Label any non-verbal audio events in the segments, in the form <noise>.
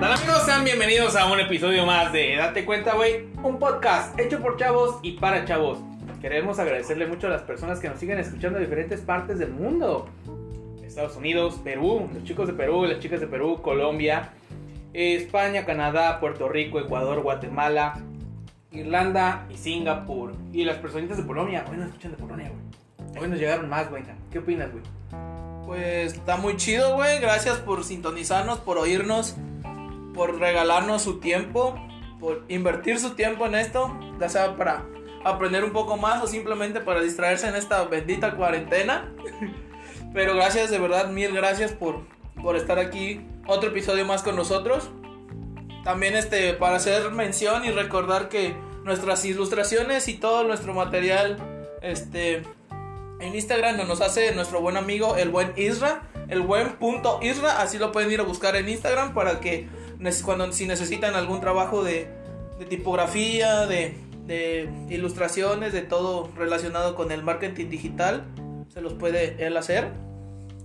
tal amigos? Sean bienvenidos a un episodio más de Date Cuenta, güey. Un podcast hecho por chavos y para chavos. Queremos agradecerle mucho a las personas que nos siguen escuchando de diferentes partes del mundo. Estados Unidos, Perú, los chicos de Perú, las chicas de Perú, Colombia, España, Canadá, Puerto Rico, Ecuador, Guatemala, Irlanda y Singapur. Y las personitas de Polonia. Hoy nos escuchan de Polonia, güey. Hoy nos llegaron más, güey. ¿Qué opinas, güey? Pues está muy chido, güey. Gracias por sintonizarnos, por oírnos, por regalarnos su tiempo, por invertir su tiempo en esto, ya sea para aprender un poco más o simplemente para distraerse en esta bendita cuarentena. <laughs> Pero gracias, de verdad, mil gracias por, por estar aquí. Otro episodio más con nosotros. También este, para hacer mención y recordar que nuestras ilustraciones y todo nuestro material este, en Instagram nos hace nuestro buen amigo el buen Isra, el buen punto Isra, así lo pueden ir a buscar en Instagram para que cuando si necesitan algún trabajo de, de tipografía, de, de, ilustraciones, de todo relacionado con el marketing digital, se los puede él hacer.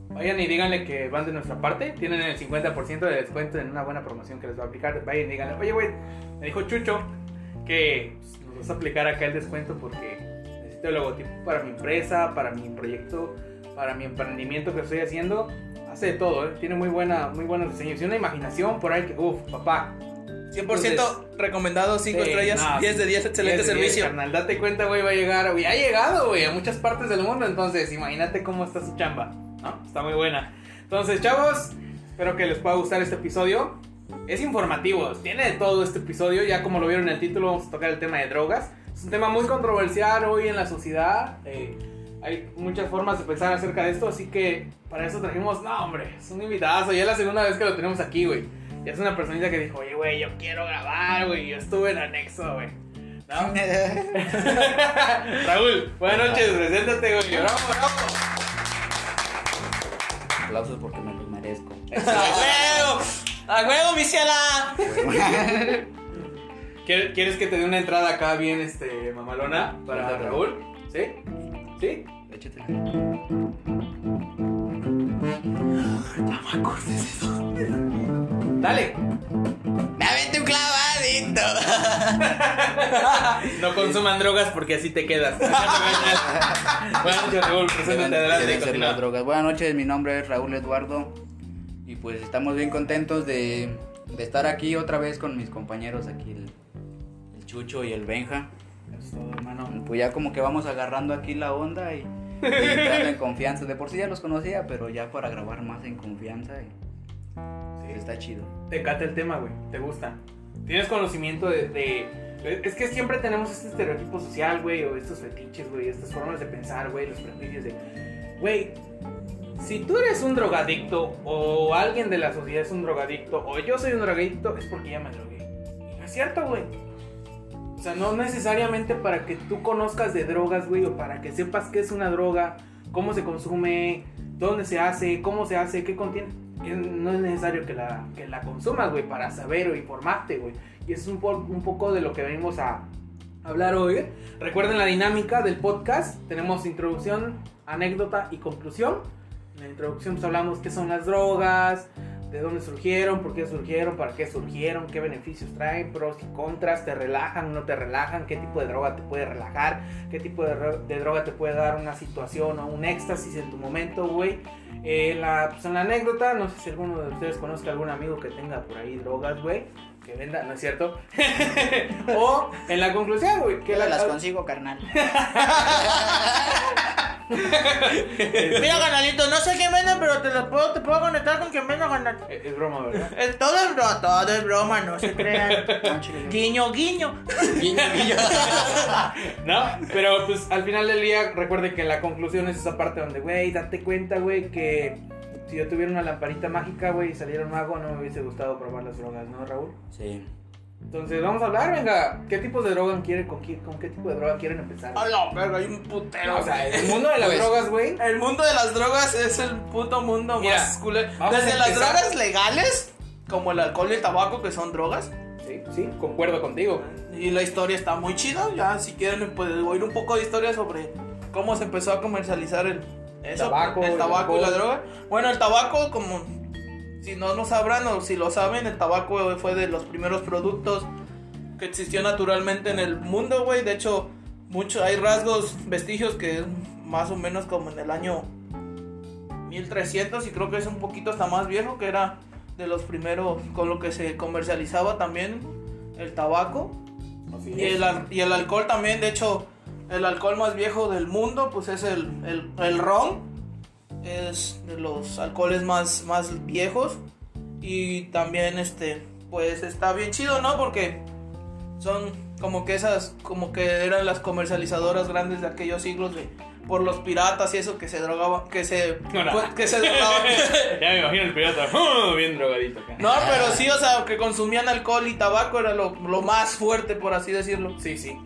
Vayan y díganle que van de nuestra parte. Tienen el 50% de descuento en una buena promoción que les va a aplicar. Vayan y díganle, oye, güey, me dijo Chucho que nos vas a aplicar acá el descuento porque necesito el logotipo para mi empresa, para mi proyecto, para mi emprendimiento que estoy haciendo. Hace de todo, ¿eh? tiene muy, buena, muy buenos diseños y una imaginación por ahí que, uff, papá. 100% Entonces, recomendado, 5 sí, estrellas, no, 10 de 10, excelente 10 de 10, servicio. carnal, date cuenta, güey, va a llegar, güey, ha llegado, güey, a muchas partes del mundo. Entonces, imagínate cómo está su chamba. ¿no? Está muy buena. Entonces, chavos, espero que les pueda gustar este episodio. Es informativo, tiene de todo este episodio. Ya como lo vieron en el título, vamos a tocar el tema de drogas. Es un tema muy controversial hoy en la sociedad. Eh, hay muchas formas de pensar acerca de esto, así que para eso trajimos, no, hombre, es un invitado. Ya es la segunda vez que lo tenemos aquí, güey. Y es una personita que dijo, oye, güey, yo quiero grabar, güey. Yo estuve en anexo, güey. ¿No? <laughs> Raúl, buenas noches, preséntate, güey. Bravo, bravo aplausos porque me los merezco. <laughs> ¡A huevo! ¡A huevo, mi ciela! <laughs> ¿Quieres que te dé una entrada acá bien, este, mamalona, para Raúl? ¿Sí? ¿Sí? Échate. Chamacos, es eso. Dale. ¡Dame un clavadito! <laughs> no consuman drogas porque así te quedas. <laughs> Buenas noches, Raúl. Preséntate adelante. Las drogas. Buenas noches, mi nombre es Raúl Eduardo. Y pues estamos bien contentos de, de estar aquí otra vez con mis compañeros aquí, el, el Chucho y el Benja. Eso, hermano. Pues ya como que vamos agarrando aquí la onda y, y entrando en confianza. De por sí ya los conocía, pero ya para grabar más en confianza. Y, sí. Está chido. Te cata el tema, güey. Te gusta. Tienes conocimiento de, de, Es que siempre tenemos este estereotipo social, güey, o estos fetiches, güey, estas formas de pensar, güey, los prejuicios de. Güey, si tú eres un drogadicto, o alguien de la sociedad es un drogadicto, o yo soy un drogadicto, es porque ya me drogué. Y no es cierto, güey. O sea, no necesariamente para que tú conozcas de drogas, güey, o para que sepas qué es una droga, cómo se consume, dónde se hace, cómo se hace, qué contiene no es necesario que la, que la consumas, güey, para saber o informarte, güey. Y eso es un, un poco de lo que venimos a hablar hoy. Recuerden la dinámica del podcast. Tenemos introducción, anécdota y conclusión. En la introducción pues, hablamos qué son las drogas, de dónde surgieron, por qué surgieron, para qué surgieron, qué beneficios traen, pros y contras, te relajan, no te relajan, qué tipo de droga te puede relajar, qué tipo de, de droga te puede dar una situación o un éxtasis en tu momento, güey. Eh, la, pues en la anécdota, no sé si alguno de ustedes conozca algún amigo que tenga por ahí drogas, güey. Que venda, ¿no es cierto? <laughs> o en la conclusión, güey. Que la, las consigo, carnal. <laughs> <laughs> Mira, canalito, no sé qué vende, pero te lo puedo, te puedo conectar con quien venda, canal. Es, es broma, ¿verdad? Es, todo es broma, todo es broma, no se crean. <laughs> guiño, guiño. Guiño, guiño. <laughs> no, pero pues al final del día, recuerde que la conclusión es esa parte donde, güey, date cuenta, güey, que si yo tuviera una lamparita mágica, güey, y saliera un mago, no me hubiese gustado probar las drogas, ¿no, Raúl? Sí. Entonces, vamos a hablar, venga. ¿Qué tipo de droga quieren, con, qué, con qué tipo de droga quieren empezar? A la verga, hay un putero. O sea, el mundo de las Pues, drogas, güey. El mundo de las drogas es el puto mundo Mira, más culero. Desde las drogas legales, como el alcohol y el tabaco, que son drogas. Sí, sí, concuerdo contigo. Y la historia está muy chida. Ya, si quieren, pues oír un poco de historia sobre cómo se empezó a comercializar el, eso, Tabaco, el el tabaco y la droga. Bueno, el tabaco, como si no lo sabrán o si lo saben, el tabaco fue de los primeros productos que existió naturalmente en el mundo, güey. De hecho, mucho, hay rasgos, vestigios que es más o menos como en el año 1300 y creo que es un poquito hasta más viejo, que era de los primeros con lo que se comercializaba también el tabaco. Y el, y el alcohol también, de hecho, el alcohol más viejo del mundo, pues es el, el, el ron. Es de los alcoholes más, más viejos. Y también, este, pues está bien chido, ¿no? Porque son como que esas, como que eran las comercializadoras grandes de aquellos siglos de por los piratas y eso que se drogaban, que se, No, no. pues, que se drogaban. <laughs> ya me imagino el pirata, <laughs> bien drogadito acá. No, pero sí, o sea, que consumían alcohol y tabaco era lo, lo más fuerte, por así decirlo. Sí, sí.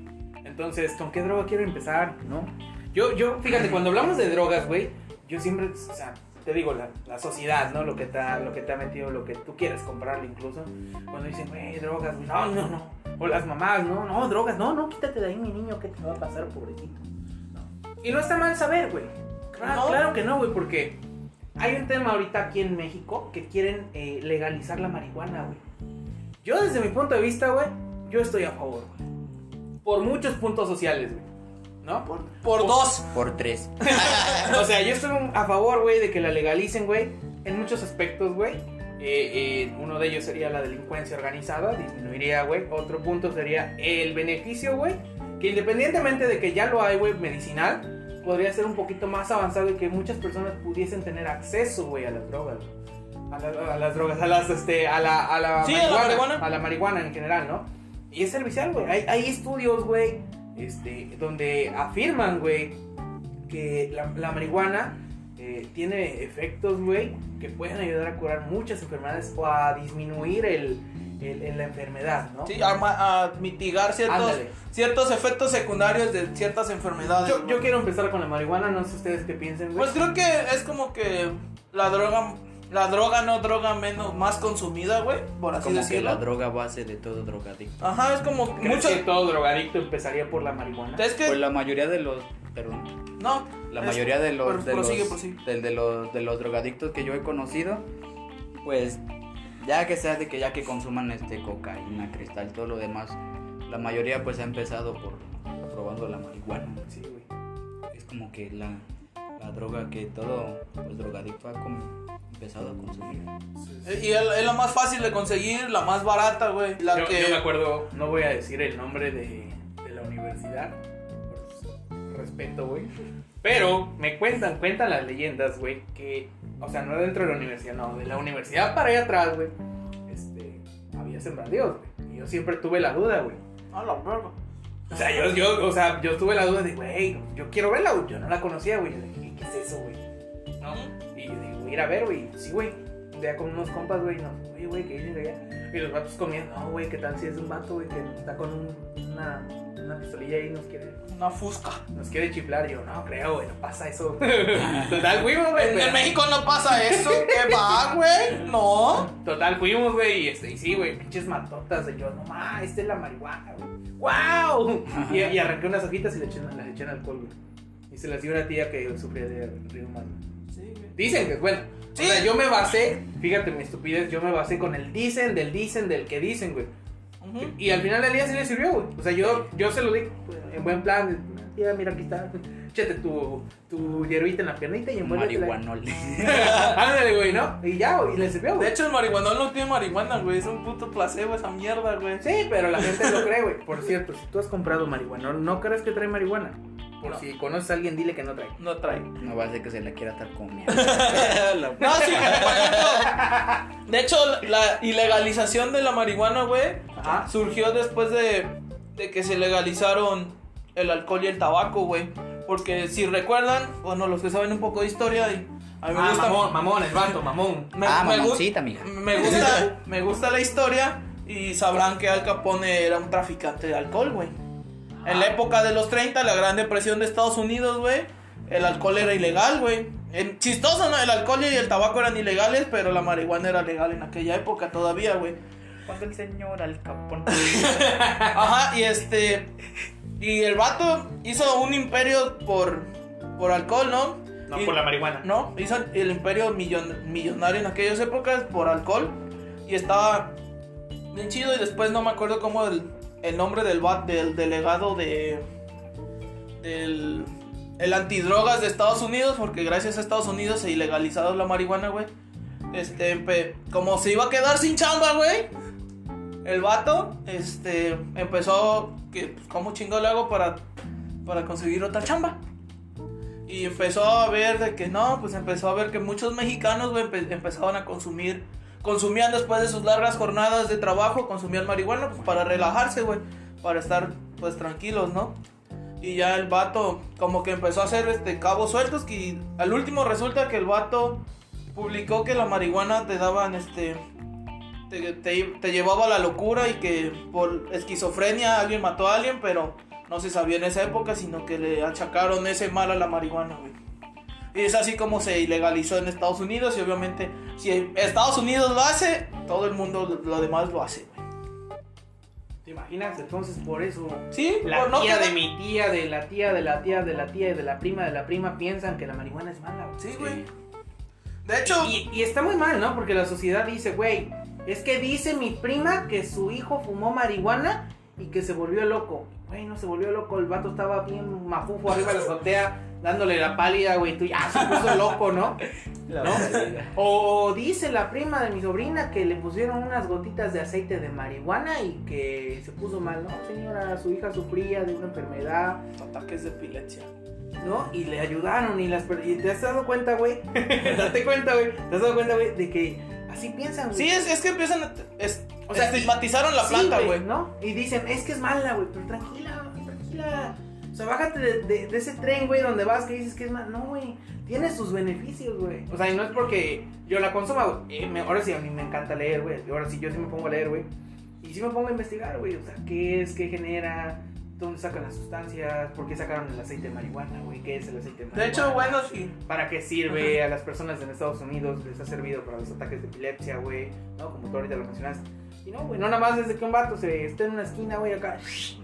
Entonces, ¿con qué droga quiero empezar? ¿No? Yo, yo, fíjate, cuando hablamos de drogas, güey, yo siempre, o sea, te digo, la, la sociedad, ¿no? Lo que, te ha, lo que te ha metido, lo que tú quieres comprarle incluso. Cuando dicen, güey, drogas, no, no, no. O las mamás, no, no, drogas, no, no, quítate de ahí, mi niño, ¿qué te va a pasar, pobrecito? No. Y no está mal saber, güey. Claro, No. claro que no, güey, porque hay un tema ahorita aquí en México que quieren eh, legalizar la marihuana, güey. Yo desde mi punto de vista, güey, yo estoy a favor, güey. Por muchos puntos sociales, güey. ¿No? Por, Por dos. Por tres. <laughs> o sea, yo estoy a favor, güey, de que la legalicen, güey, en muchos aspectos, güey. Eh, eh, uno de ellos sería la delincuencia organizada, disminuiría, güey. Otro punto sería el beneficio, güey. Que independientemente de que ya lo hay, güey, medicinal, podría ser un poquito más avanzado y que muchas personas pudiesen tener acceso, güey, a las drogas. A, la- a las drogas, a las, este, a la, a la Sí, a la marihuana. A la marihuana en general, ¿no? Y es servicial, güey. Hay, hay estudios, güey, este, donde afirman, güey, que la, la marihuana eh, tiene efectos, güey, que pueden ayudar a curar muchas enfermedades o a disminuir el, el- el- la enfermedad, ¿no? Sí, a, mitigar ciertos, Ándale. ciertos efectos secundarios de ciertas enfermedades. Yo, yo quiero empezar con la marihuana, no sé ustedes qué piensen, güey. Pues creo que es como que la droga, la droga no droga menos, más consumida, güey, por así Como que la droga base de todo drogadicto. Ajá, es como ¿Crees mucho. que todo drogadicto empezaría por la marihuana? Es que Pues la mayoría de los, perdón, no, la es- mayoría de los, de, prosigue, los prosigue. de los de los drogadictos que yo he conocido, pues ya que sea de que ya que consuman este cocaína, cristal, todo lo demás, la mayoría pues ha empezado por probando la marihuana. Sí, güey. Es como que la, la droga que todo pues, drogadicto ha empezado a consumir. Y es, es la más fácil de conseguir, la más barata, güey. La Yo, que yo me acuerdo, no voy a decir el nombre de, de la universidad, por respeto, güey. Pero me cuentan, cuentan las leyendas, güey, que, o sea, no dentro de la universidad, no, de la universidad para allá atrás, güey, este, había sembradíos, güey. Y yo siempre tuve la duda, güey. A la verga. O sea, yo, yo, o sea, yo tuve la duda de, güey, yo quiero verla, güey. Yo no la conocía, güey. Yo dije, ¿qué es eso, güey? ¿No? Y yo digo, ir a ver, güey. Sí, güey. Día con unos compas, güey, no. Oye, güey, ¿qué dicen de allá? Y los vatos comiendo, no, güey, ¿qué tal si es un vato, güey, que está con un- una, una pistolilla ahí y nos quiere, Una fusca. nos quiere chiflar? Y yo, no creo, güey, no pasa eso. <laughs> Total, fuimos, güey. En, en México no pasa eso, ¿qué va, güey? No. Total, fuimos, güey, y, este, y sí, güey, pinches matotas. Y yo, no ma, esta es la marihuana, güey. ¡Wow! <laughs> Y, y arranqué unas hojitas y le eché, las eché en alcohol, güey. Y se las dio a una tía que sufría de reumatismo. Sí, güey. Dicen que, bueno, Sí. o sea, yo me basé, fíjate mi estupidez, yo me basé con el dicen, del dicen, del que dicen, güey. Y al final del día sí le sirvió, güey. O sea, yo, yo se lo di en buen plan. Tía, mira, aquí está. Échate tu, tu hierbita en la piernita y envuélvetela. Marihuanol. <laughs> Ándale, güey, ¿no? Y ya, güey, y le sirvió, De güey. hecho, el marihuana no tiene marihuana, güey. Es un puto placebo esa mierda, güey. Sí, pero la gente lo cree, güey. Por cierto, si tú has comprado marihuana, ¿no crees que trae marihuana? Por No. si conoces a alguien, dile que no trae. No trae. No va a ser que se <laughs> la quiera estar comiendo. No, sí, por ejemplo. De hecho, la ilegalización de la marihuana, güey, Ajá. surgió después de, de que se legalizaron el alcohol y el tabaco, güey. Porque si recuerdan, bueno, los que saben un poco de historia, y a mí me Ah, gusta. mamón, mamón, el vato, mamón. Me, ah, me gu- mamoncita, mija. me gusta, me gusta la historia y sabrán que Al Capone era un traficante de alcohol, güey. En la época de los 30, la Gran Depresión de Estados Unidos, güey, el alcohol era ilegal, güey. En- Chistoso, ¿no? El alcohol y el tabaco eran ilegales, pero la marihuana era legal en aquella época todavía, güey. Cuando el señor Al Capone. <laughs> Ajá, y este. Y el vato hizo un imperio por, por alcohol, ¿no? No Y- por la marihuana. No, hizo el imperio millon- millonario en aquellas épocas por alcohol. Y estaba bien chido. Y después no me acuerdo cómo el, el nombre del, del delegado de. del. El antidrogas de Estados Unidos. Porque gracias a Estados Unidos se ilegalizado la marihuana, güey. Este, como se iba a quedar sin chamba, güey. El vato, este, empezó. Que, pues, ¿Cómo chingo le hago para, para conseguir otra chamba? Y empezó a ver de que no, pues empezó a ver que muchos mexicanos, güey, empe- empezaban a consumir, consumían después de sus largas jornadas de trabajo, consumían marihuana, pues para relajarse, güey, para estar, pues, tranquilos, ¿no? Y ya el vato, como que empezó a hacer, este, cabos sueltos, que al último resulta que el vato publicó que la marihuana te daban, este, te, te, te llevaba a la locura y que por esquizofrenia alguien mató a alguien, pero no se sabía en esa época, sino que le achacaron ese mal a la marihuana, güey. Y es así como se ilegalizó en Estados Unidos y obviamente si Estados Unidos lo hace, todo el mundo lo demás lo hace. ¿Te imaginas? Entonces por eso Sí, la por no tía de tener- mi tía, de la tía, de la tía, de la tía y de la prima, de la prima piensan que la marihuana es mala. Sí, güey. De hecho, Y, y está muy mal, ¿no? Porque la sociedad dice, güey, es que dice mi prima que su hijo fumó marihuana y que se volvió loco. Güey, no se volvió loco, el vato estaba bien mafufo arriba de la azotea dándole la pálida, güey, tú ya se puso loco, ¿no? <laughs> La ¿No? realidad. O dice la prima de mi sobrina que le pusieron unas gotitas de aceite de marihuana y que se puso mal, ¿no? Señora, su hija sufría de una enfermedad, ataques de epilepsia. ¿no? Y le ayudaron y las y te has dado cuenta, güey. <laughs> Date cuenta, güey. Te has dado cuenta, güey, de que así piensan, güey. Sí, es, es que empiezan a... es- O sea, estigmatizaron la Sí, planta, güey. ¿no? Y dicen, es que es mala, güey, pero tranquila, tranquila. O sea, bájate de, de- de ese tren, güey, donde vas que dices que es mala. No, güey, tiene sus beneficios, güey. O sea, y no es porque yo la consuma, güey. Eh, ahora sí, a mí me encanta leer, güey. Ahora sí, yo sí me pongo a leer, güey. Y sí me pongo a investigar, güey. O sea, qué es, qué genera, dónde sacan las sustancias, por qué sacaron el aceite de marihuana, güey, qué es el aceite de marihuana. De hecho, bueno, sí. ¿Para qué sirve? A las personas en Estados Unidos les ha servido para los ataques de epilepsia, güey. ¿No? Como tú ahorita lo mencionaste. Y no, güey, no nada más desde que un vato se esté en una esquina, güey, acá,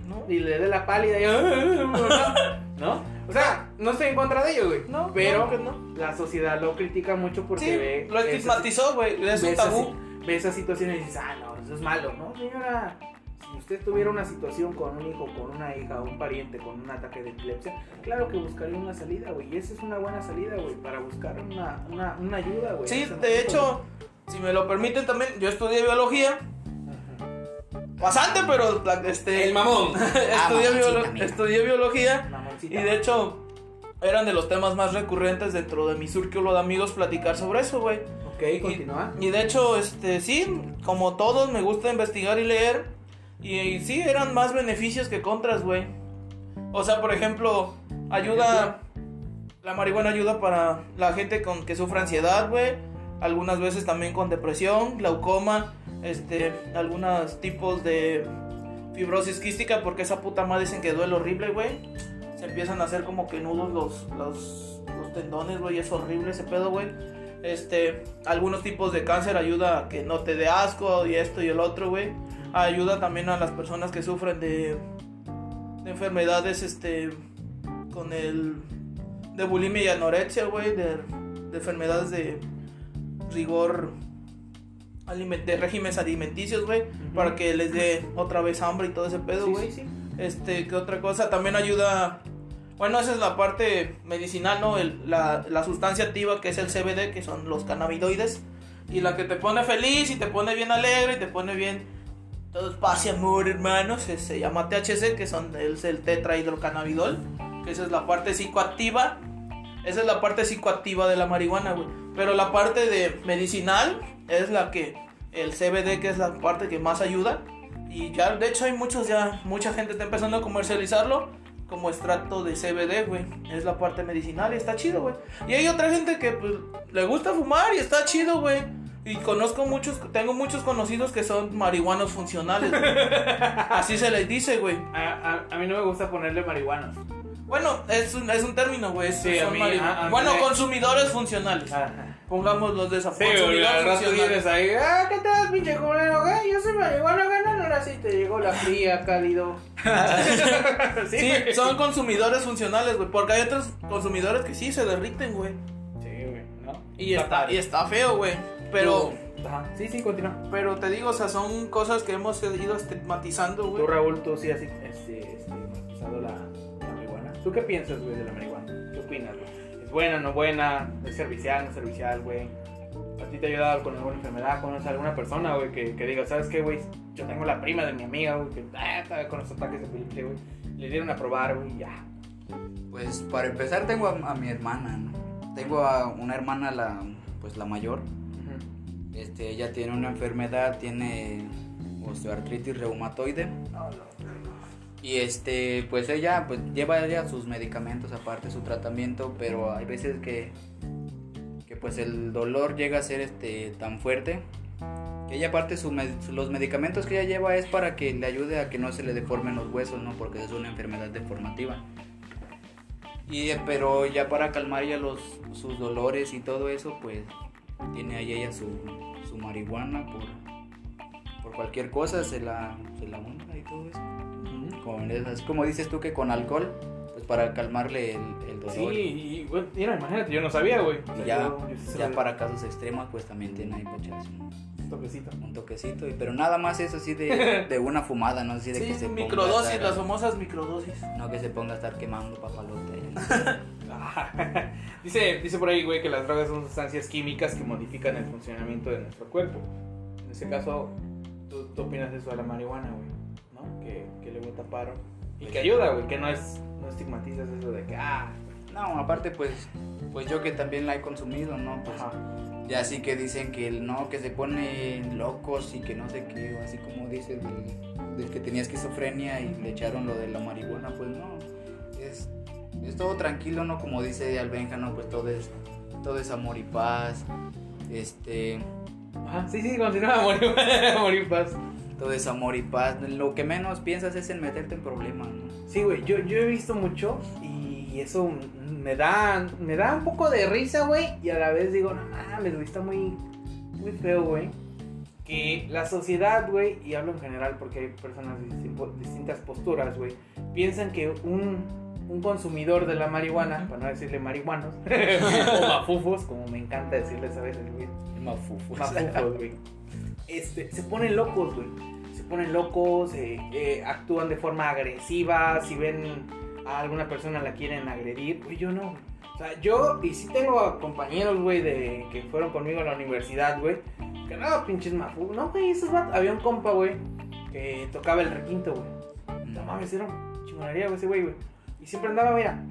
¿no? Y le dé la pálida y... <laughs> ¿No? O sea, no estoy en contra de ello, güey. No, Pero claro no. la sociedad lo critica mucho porque Sí, ve... lo estigmatizó, güey. Es un tabú. Ve esa situación y dices, ah, no, eso es malo. No, señora, si usted tuviera una situación con un hijo, con una hija, un pariente con un ataque de epilepsia, claro que buscaría una salida, güey. Y esa es una buena salida, güey, para buscar una, una, una ayuda, güey. Sí, de hecho, si me lo permiten también, yo estudié biología. Bastante, pero la- este, El mamón. <laughs> estudié, mamoncita, biolo- amigo. estudié biología Mamoncita. y de hecho eran de los temas más recurrentes dentro de mi círculo de amigos platicar sobre eso, güey. Ok, continúa. Y de hecho, este, sí, como todos me gusta investigar y leer. Y, y sí, eran más beneficios que contras, güey. O sea, por ejemplo, ayuda. La marihuana ayuda para la gente con que sufre ansiedad, güey. Algunas veces también con depresión, glaucoma, este, algunos tipos de fibrosis quística, porque esa puta madre dicen que duele horrible, güey. Se empiezan a hacer como que nudos los, los, tendones, güey. Es horrible ese pedo, güey. Este, algunos tipos de cáncer ayuda a que no te dé asco y esto y el otro, güey. Ayuda también a las personas que sufren de, de enfermedades, este, con el, de bulimia y anorexia, güey, de enfermedades de rigor, aliment- de regímenes alimenticios, güey, para que les dé otra vez hambre y todo ese pedo, güey. sí, sí. Este, ¿qué otra cosa? También ayuda. Bueno, esa es la parte medicinal, ¿no? El- la, la sustancia activa que es el CBD, que son los cannabinoides. Y la que te pone feliz y te pone bien alegre y te pone bien. Todo es paz y amor, hermanos. Se, se llama THC, que son el, el tetrahidrocannabidol. Que esa es la parte psicoactiva. Esa es la parte psicoactiva de la marihuana, güey. Pero la parte de medicinal es la que. El CBD, que es la parte que más ayuda. Y ya, de hecho, hay muchos ya. Mucha gente está empezando a comercializarlo como extracto de CBD, güey. Es la parte medicinal y está chido, güey. Y hay otra gente que pues, le gusta fumar y está chido, güey. Y conozco muchos, tengo muchos conocidos que son marihuanos funcionales, güey. <laughs> Así se les dice, güey. A, a- a mí no me gusta ponerle marihuana. Bueno, es un, es un término, güey. Sí, son a mí- bueno, consumidores funcionales. Ajá. Pongamos los de Sí, güey, al rato vienes ahí, ah, ¿qué tal, pinche culero? Yo soy marihuana, güey, no, no, ahora sí te llegó la fría, <laughs> cálido. <laughs> Sí, son consumidores funcionales, güey. Porque hay otros consumidores que sí se derriten, güey. Sí, güey, ¿no? Y está, y está feo, güey. Pero, Ajá, sí, sí, continúa. pero te digo, o sea, son cosas que hemos ido estigmatizando, güey. Tú, Raúl, tú sí has este, usado la, la marihuana. ¿Tú qué piensas, güey, de la marihuana? ¿Qué opinas, güey? ¿Es buena, no buena? ¿Es servicial, no servicial, güey? ¿A ti te ha ayudado con alguna enfermedad? ¿Conoces a alguna persona, güey, que, que diga, ¿sabes qué, güey? Yo tengo la prima de mi amiga, güey, que ah, está con los ataques de epilepsia, güey. Le dieron a probar, güey, ya. Pues para empezar tengo a, a mi hermana, ¿no? Tengo a una hermana, la, pues la mayor. Ujú. Este, ella tiene una enfermedad, tiene osteoartritis reumatoide. Y este, pues ella pues lleva ya sus medicamentos aparte su tratamiento, pero hay veces que que pues el dolor llega a ser este tan fuerte que ella aparte su los medicamentos que ella lleva es para que le ayude a que no se le deformen los huesos, ¿no? Porque es una enfermedad deformativa. Y eh, pero ya para calmar ya los sus dolores y todo eso, pues tiene ahí ella su, su marihuana por por cualquier cosa se la se la unta y todo eso. Con esas, como dices tú que con alcohol, pues para calmarle el, el dolor. Sí, y, güey, mira, imagínate, yo no sabía, güey. O Y sea, ya, yo- yo sí ya para casos extremos, pues también tiene ahí pues, un, toquecito. un toquecito. y- Pero nada más eso así de, <laughs> de una fumada, no así de Sí, que se microdosis, estar- las famosas microdosis. No que se ponga a estar quemando papalote. <laughs> dice, dice por ahí, güey, que las drogas son sustancias químicas que modifican el funcionamiento de nuestro cuerpo. En ese caso, ¿tú, tú opinas eso de la marihuana, güey? Que, que le bota paro. Y que ayuda, güey, que no es no estigmatizas eso de que, ah, No, aparte pues, pues yo que también la he consumido, ¿no? Pues ajá. ya sí que dicen que el no, que se ponen locos y que no sé qué, así como dices del, del que tenía esquizofrenia y le echaron lo de la marihuana, pues no, es, es todo tranquilo, ¿no? Como dice Albenja, ¿no? Pues todo es, todo es amor y paz, este, Ajá, sí, sí, continúa, morir, <laughs> morir paz. Todo es amor y paz, lo que menos piensas es en meterte en problemas, ¿no? Sí, güey, yo, yo he visto mucho y eso me da, me da un poco de risa, güey, y a la vez digo, no mames, güey, está muy, muy feo, güey. Que la sociedad, güey, y hablo en general porque hay personas de distin- distintas posturas, güey, piensan que un, un consumidor de la marihuana, para no decirle marihuanos, <laughs> o mafufos, como me encanta decirles a veces, güey, Mafufos. mafufos, güey. Este, se ponen locos, güey. Se ponen locos, eh, eh, actúan de forma agresiva. Si ven a alguna persona la quieren agredir, güey, yo no. güey. O sea, yo, y sí tengo compañeros, güey, de que fueron conmigo a la universidad, güey. Que no, pinches mafufos. No, güey, esos vatos. Había un compa, güey, que tocaba el requinto, güey. No mames, era chingonería, güey, ese güey, güey. Y siempre andaba, mira.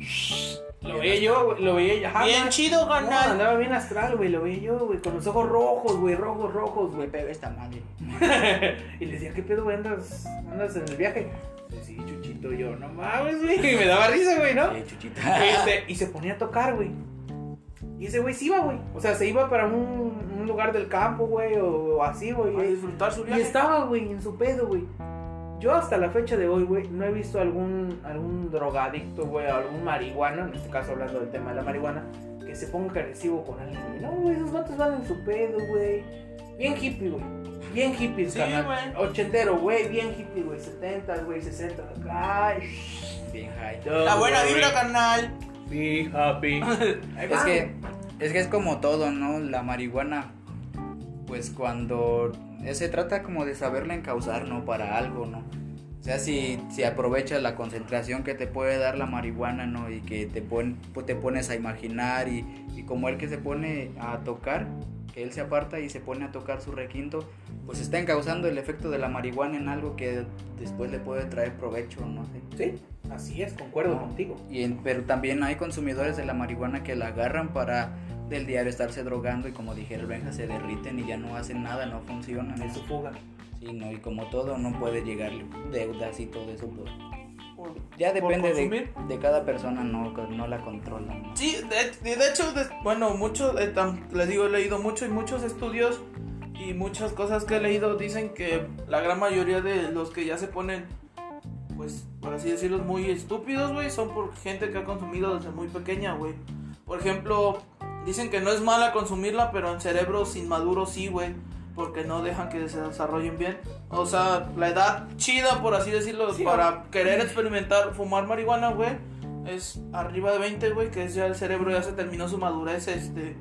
Lo veía yo, güey, lo veía yo. ajá, Bien chido, no, canal. andaba bien astral, güey, lo veía yo, güey, con los ojos rojos, güey, rojos, rojos, güey. pega esta madre. <laughs> y le decía, ¿qué pedo, güey? ¿Andas, andas en el viaje? Dice, Sí, chuchito, yo, no mames, güey. Y <laughs> me daba risa, güey, ¿no? Eh, chuchita. Este, y se ponía a tocar, güey. Y ese güey se iba, güey. O sea, se iba para un, un lugar del campo, güey, o, o así, güey. A disfrutar su Y viaje. estaba, güey, en su pedo, güey. Yo hasta la fecha de hoy, güey, no he visto algún, algún drogadicto, güey, o algún marihuano, en este caso hablando del tema de la marihuana, que se ponga agresivo con alguien, güey. No, güey, esos vatos van en su pedo, güey. Bien hippie, güey. Bien hippie, Sí, carnal. güey. Ochentero, güey, bien hippie, güey. 70, güey, 60. Ay, Bien high. La buena vibra, carnal. Be happy. <laughs> Es que, es que es como todo, ¿no? La marihuana, pues cuando se trata como de saberla encauzar, ¿no? Para algo, ¿no? O sea, si, si aprovechas la concentración que te puede dar la marihuana, ¿no? Y que te, pon- pues, te pones a imaginar y, y como él que se pone a tocar, que él se aparta y se pone a tocar su requinto, pues está encauzando el efecto de la marihuana en algo que después le puede traer provecho, no. Sí, así es, concuerdo No. contigo. Y en- pero también hay consumidores de la marihuana que la agarran para del diario estarse drogando y como dije el Benja se derriten y ya no hacen nada, no funcionan. En su fuga. Sí, no, y como todo no puede llegarle deudas y todo eso. pues, Por- ya por depende de, consumir. de cada persona, no, no la controlan. ¿no? Sí, de, de hecho, de- bueno, mucho, eh, les digo, he leído mucho y muchos estudios y muchas cosas que he leído dicen que la gran mayoría de los que ya se ponen, pues, por así decirlo, muy estúpidos, güey, son por gente que ha consumido desde muy pequeña, güey. Por ejemplo, Dicen que no es mala consumirla, pero en cerebros inmaduros sí, güey. Porque no dejan que se desarrollen bien. O sea, la edad chida, por así decirlo, Sí, para querer experimentar fumar marihuana, güey, es arriba de 20, güey, que es ya el cerebro ya se terminó su madurez, este,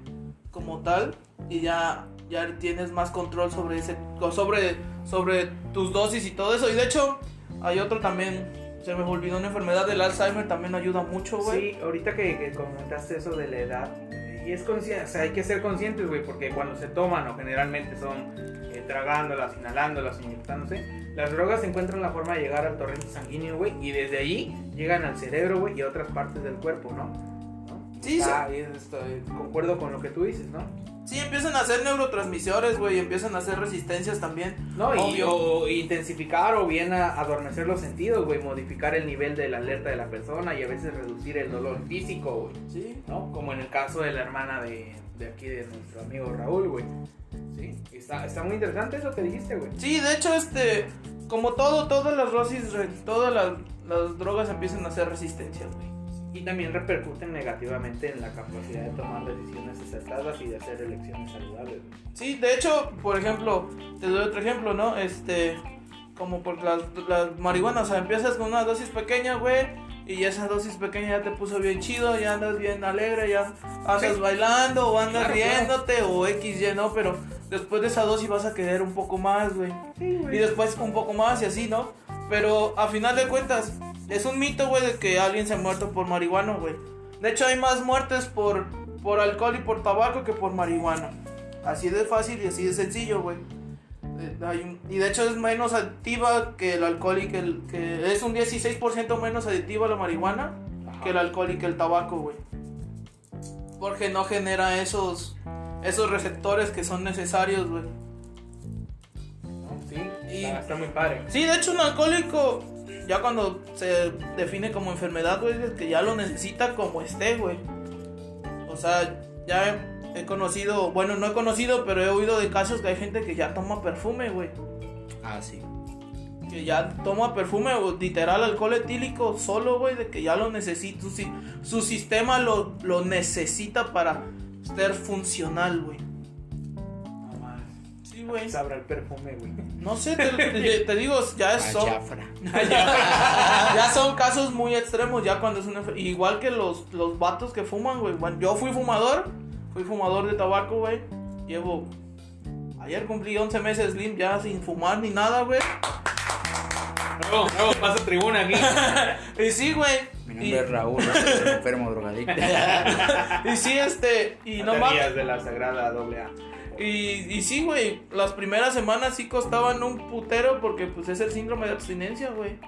como tal. Y ya, ya tienes más control sobre ese, sobre, sobre tus dosis y todo eso. Y de hecho, hay otro también, se me olvidó una enfermedad del Alzheimer, también ayuda mucho, güey. Sí, ahorita que, que comentaste eso de la edad, y es consciente, o sea, hay que ser conscientes, güey, porque cuando se toman, o generalmente son eh, tragándolas, inhalándolas, inyectándose, las drogas encuentran la forma de llegar al torrente sanguíneo, güey, y desde ahí llegan al cerebro, güey, y a otras partes del cuerpo, ¿no? ¿No? Sí, Está- y esto, eh, concuerdo con lo que tú dices, ¿no? Sí, empiezan a hacer neurotransmisores, güey, empiezan a hacer resistencias también. No, y o intensificar o bien a- adormecer los sentidos, güey, modificar el nivel de la alerta de la persona y a veces reducir el dolor físico, güey. Sí. ¿no? Como en el caso de la hermana de, de aquí de nuestro amigo Raúl, güey. Sí, está, está muy interesante eso que dijiste, güey. Sí, de hecho, este, como todo, todas las dosis, todas las, las drogas empiezan a hacer resistencia, güey. Y también repercuten negativamente en la capacidad de tomar decisiones acertadas y de hacer elecciones saludables. Sí, de hecho, por ejemplo, te doy otro ejemplo, ¿no? Este, como por las, las marihuanas, o sea, empiezas con una dosis pequeña, güey, y esa dosis pequeña ya te puso bien chido, ya andas bien alegre, ya andas Sí. bailando o andas Claro, claro. riéndote o X, Y, ¿no? Pero después de esa dosis vas a querer un poco más, güey. Sí, Y después un poco más y así, ¿no? Pero a final de cuentas, es un mito, güey, de que alguien se ha muerto por marihuana, güey. De hecho, hay más muertes por, por alcohol y por tabaco que por marihuana. Así de fácil y así de sencillo, güey. Eh, Y de hecho es menos adictiva que el alcohol y que el... Que es un 16% menos adictiva la marihuana que el alcohol y que el tabaco, güey. Porque no genera esos, esos receptores que son necesarios, güey. Y- está, está muy padre. Sí, de hecho un alcohólico, ya cuando se define como enfermedad, güey, es que ya lo necesita como esté, güey. O sea, ya he conocido, bueno, no he conocido, pero he oído de casos que hay gente que ya toma perfume, güey. Ah, sí. Que ya toma perfume o literal alcohol etílico solo, güey, de que ya lo necesita, su, su sistema lo, lo necesita para ser funcional, güey. Sí, güey. Sabrá el perfume, güey. No sé, te, te- te digo, ya es... son- <laughs> ya son casos muy extremos, ya cuando es una Igual que los, los vatos que fuman, güey. Bueno, yo fui fumador, fui fumador de tabaco, güey. Llevo. Ayer cumplí 11 meses lim ya sin fumar ni nada, güey. Luego, luego paso tribuna aquí. <laughs> Y sí, güey. Mi Y, nombre es Raúl, soy enfermo drogadicto. <laughs> y sí, este. Y no mames. de la sagrada doble A. Y, y sí, güey. Las primeras semanas sí costaban un putero porque, pues, es el síndrome de abstinencia, güey.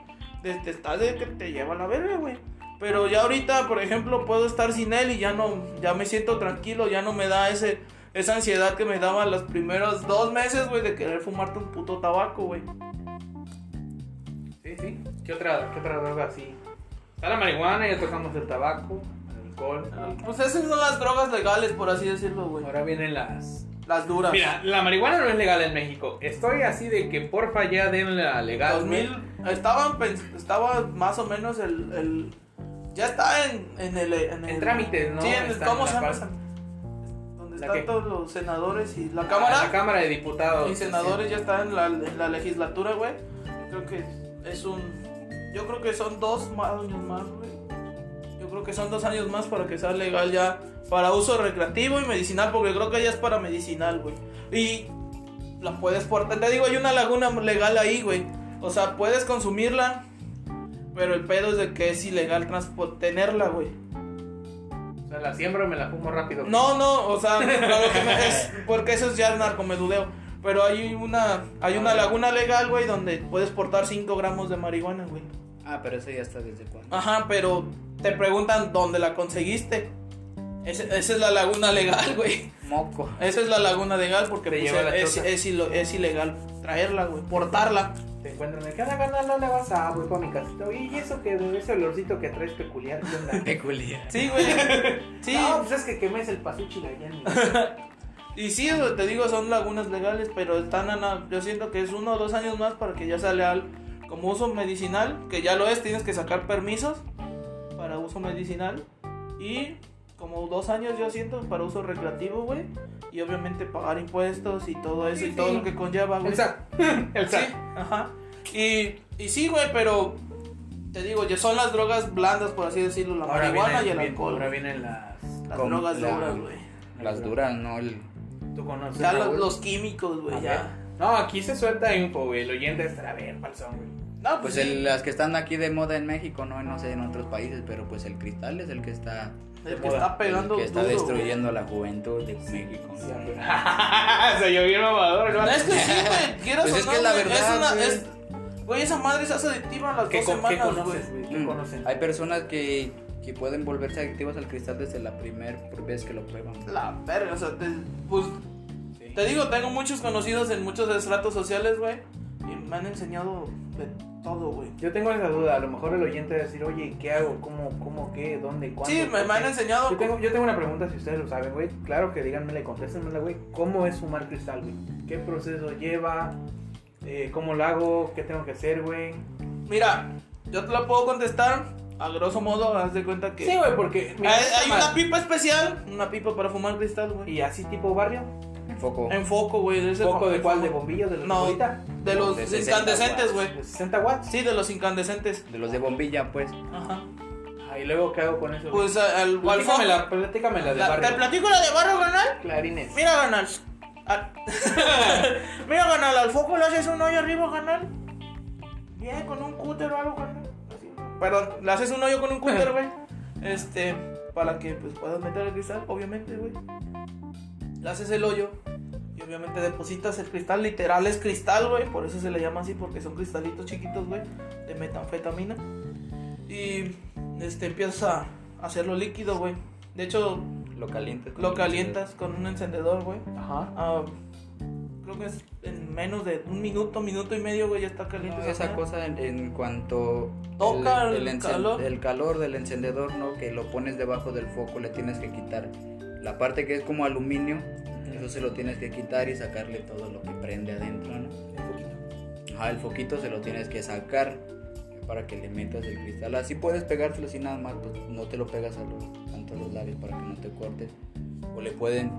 De, de estar de que te lleva a la verga, güey. Pero ya ahorita, por ejemplo, puedo estar sin él y ya no, ya me siento tranquilo, ya no me da ese, esa ansiedad que me daba los primeros dos meses, güey, de querer fumarte un puto tabaco, güey. Sí, sí. ¿Qué otra, qué otra droga así? Está la marihuana, ya tocamos el tabaco, el alcohol. Pues esas son las drogas legales, por así decirlo, güey. Ahora vienen las. Las duras. Mira, la marihuana no es legal en México. Estoy así de que porfa ya den la legal. 2000, güey. estaban, pens- estaba más o menos el, el ya está en, en el, en el- En trámites, ¿no? Sí, en el, ¿cómo se la llama? Donde ¿La están qué? todos los senadores y la Ah, cámara. La Cámara de Diputados. y senadores ya están en la, en la legislatura, güey. Creo que es un, yo creo que son dos más más, güey. Que son dos años más para que sea legal ya para uso recreativo y medicinal, porque creo que ya es para medicinal, güey. Y la puedes portar. Te digo, hay una laguna legal ahí, güey. O sea, puedes consumirla, pero el pedo es de que es ilegal tenerla, güey. O sea, la siembro y me la fumo rápido. No, no, o sea, claro que me- es porque eso es ya el narcomedudeo. Pero hay una, hay una laguna legal, güey, donde puedes portar 5 gramos de marihuana, güey. Ah, pero eso ya está desde cuándo. Ajá, pero te preguntan dónde la conseguiste. Ese- esa es la laguna legal, güey. Moco. Esa es la laguna legal porque pues, lleva la es, es ilo- es ilegal traerla, güey. Portarla. Te encuentran de cada canal no le vas a voy para mi casita. Oye, ¿y eso que ese olorcito que traes peculiar? ¿Qué onda? <laughs> Peculiar. Sí, güey. <laughs> Sí. No, pues es que quemes el pasuchi allá en mi- <laughs> Y sí, eso te digo, son lagunas legales, pero están a yo siento que es uno o dos años más para que ya sea legal como uso medicinal, que ya lo es, tienes que sacar permisos para uso medicinal y como dos años, yo siento, para uso recreativo, güey. Y obviamente pagar impuestos y todo eso Sí, y todo sí. lo que conlleva, güey. El SAT. <laughs> El Sí, SAT. ajá. Y, y sí, güey, pero te digo, ya son las drogas blandas, por así decirlo, la marihuana vienen- y el alcohol. Ahora vienen las. Las Con drogas la- duras, güey. Las duras, ¿no? El, ¿Tú conoces? Ya los, los químicos, güey, ya. No, aquí se suelta info, güey. El oyente estará bien, falsón, güey. No, pues sí. el- las que están aquí de moda en México, no, no sé en otros países, pero pues el cristal es el que está, El que está pegando el que está duro, destruyendo a la juventud de México. <laughs> Se yo bien mamador, güey. ¿no? Es que sí, güey, quieras Pues es no, que la güey, verdad, una- güey. es- Güey, esa madre se hace adictiva a las ¿Qué, dos ¿Qué semanas, güey. conoces, güey? ¿Qué Mm, conocen? Hay personas que, que pueden volverse adictivas al cristal desde la primera vez que lo prueban. La verga, o sea, te, pues, Sí. te digo, tengo muchos conocidos en muchos estratos sociales, güey. Me han enseñado de todo, güey. Yo tengo esa duda. A lo mejor el oyente va a decir, oye, ¿qué hago? ¿Cómo? ¿Cómo? ¿Qué? ¿Dónde? ¿Cuándo? Sí, me, ¿Por me han enseñado. Yo tengo, yo tengo una pregunta si ustedes lo saben, güey. Claro que díganmela y contéstenmela, güey. ¿Cómo es fumar cristal, güey? ¿Qué proceso lleva? Eh, ¿Cómo lo hago? ¿Qué tengo que hacer, güey? Mira, yo te la puedo contestar a grosso modo, haz de cuenta que. Sí, güey, porque... mira, hay, hay una pipa especial, una pipa para fumar cristal, güey. ¿Y así tipo barrio? En foco. En foco, güey. ¿Foco fo- de cuál? ¿De bombillo? ¿De los No. De los De 60 incandescentes, güey. ¿De 60 watts? Sí, de los incandescentes. De los de bombilla, pues. Ajá. Ah, ¿y luego qué hago con eso? Pues al, platícamela, platícamela de La- barrio. ¿Te platico la de barrio, canal? Clarines. Mira, canal. Al- <laughs> Mira, canal, al foco le haces un hoyo arriba, canal. Bien, con un cúter o algo, canal. Así. Perdón, le haces un hoyo con un cúter, güey. <laughs> Este, para que pues puedas meter el cristal, obviamente, güey. Le haces el hoyo. Y obviamente depositas el cristal, literal es cristal, güey. Por eso se le llama así, porque son cristalitos chiquitos, güey. De metanfetamina. Y este empiezas a hacerlo líquido, güey. De hecho, Lo calientas. con lo el calientas con un encendedor, güey. Ajá. Ah, creo que es en menos de un minuto, minuto y medio, güey, ya está caliente. No, esa cosa en, en cuanto Toca el encen- calor. el calor del encendedor, ¿no? Que lo pones debajo del foco, le tienes que quitar la parte que es como aluminio, eso se lo tienes que quitar y sacarle todo lo que prende adentro, ¿no? Ajá, el foquito se lo tienes que sacar para que le metas el cristal. Así puedes pegárselo así nada más, pues no te lo pegas a los, tanto a los labios para que no te cortes. O le pueden,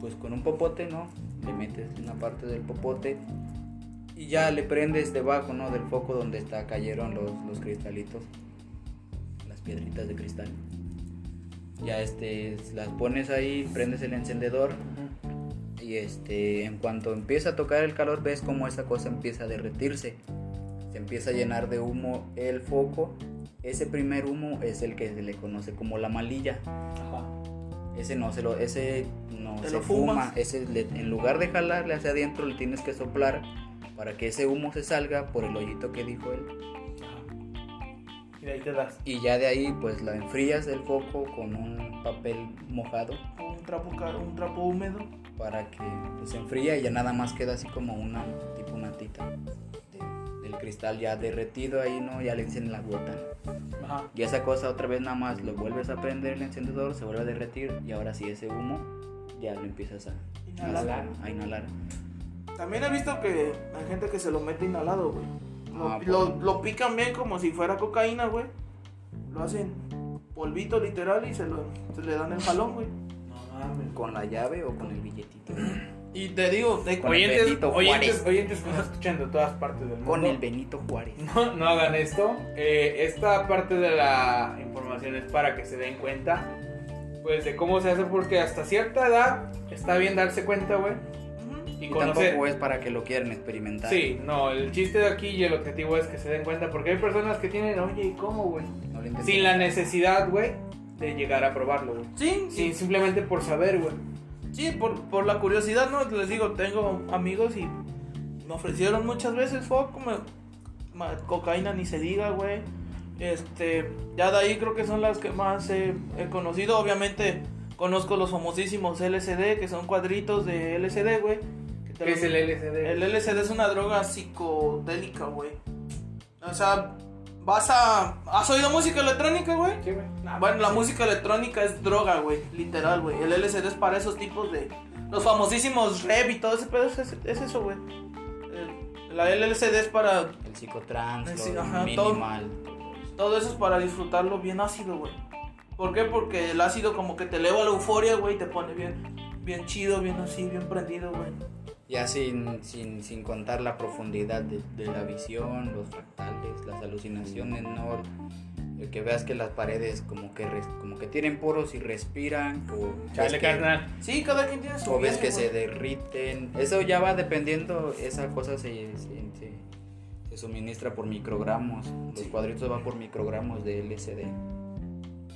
pues con un popote, ¿no? Le metes una parte del popote y ya le prendes debajo, ¿no? Del foco donde está cayeron los, los cristalitos, las piedritas de cristal. Ya este, las pones ahí, prendes el encendedor y este, en cuanto empieza a tocar el calor, ves como esa cosa empieza a derretirse. Se empieza a llenar de humo el foco. Ese primer humo es el que se le conoce como la malilla. Ajá. Ese no se lo, ese no se fuma. Ese le- en lugar de jalarle hacia adentro, le tienes que soplar para que ese humo se salga por el hoyito que dijo él. Y de ahí te das. Y ya de ahí, pues la enfrías el foco con un papel mojado Un trapo, un trapo húmedo. para que pues, se enfría y ya nada más queda así como una tipo una tita de- del cristal ya derretido ahí, ¿no? Ya le dicen la gota. Ajá. Y esa cosa otra vez nada más lo vuelves a prender el encendedor, se vuelve a derretir y ahora sí ese humo ya lo empiezas a a Inhalar. a inhalar. También he visto que hay gente que se lo mete inhalado, güey. Lo, Ah, lo- lo pican bien como si fuera cocaína, güey. Lo hacen polvito literal y se, lo, se le dan el jalón, güey. No mames. ¿Con la llave o con el billetito? Y te digo, de- Con el Oyentes, Benito oyentes, Juárez. oyentes que nos escuchan de todas partes del mundo. Con el Benito Juárez. No, no hagan esto. Eh, esta parte de la información es para que se den cuenta, pues, de cómo se hace, porque hasta cierta edad está bien darse cuenta, güey. Y, Y conocer. tampoco es para que lo quieran experimentar. Sí, no, el chiste de aquí y el objetivo es que se den cuenta, porque hay personas que tienen, oye, ¿y cómo, güey? No. Sin la necesidad, güey, de llegar a probarlo, güey. Sí, Sí, simplemente por saber, güey. Sí, por, por la curiosidad, ¿no? Les digo, tengo amigos y me ofrecieron muchas veces foco, me- ma- cocaína ni se diga, güey. Este, ya de ahí creo que son las que más he, he conocido. Obviamente conozco los famosísimos LSD, que son cuadritos de LSD, güey. ¿Qué es el LSD? El LSD es una droga psicodélica, güey. O sea, vas a... ¿Has oído música electrónica, güey? Sí, güey. Nah, Bueno, la sí. música electrónica es droga, güey. Literal, güey. El LSD es para esos tipos de. Los famosísimos rev y todo ese pedo es, es eso, güey. El- La LSD es para. El psicotrans, Sí, lo ajá, minimal. Todo eso es para disfrutarlo bien ácido, güey. ¿Por qué? Porque el ácido como que te eleva la euforia, güey, y te pone bien, bien chido, bien así, bien prendido, güey. Ya sin, sin, sin contar la profundidad de, de la visión, los fractales, las alucinaciones, no el que veas que las paredes como que res- como que tienen poros y respiran o ves Chale, que, carnal. Sí, cada quien tiene su o ves que se derriten. Eso ya va dependiendo, esa cosa se, se, se- se suministra por microgramos. Los Sí. cuadritos van por microgramos de LSD.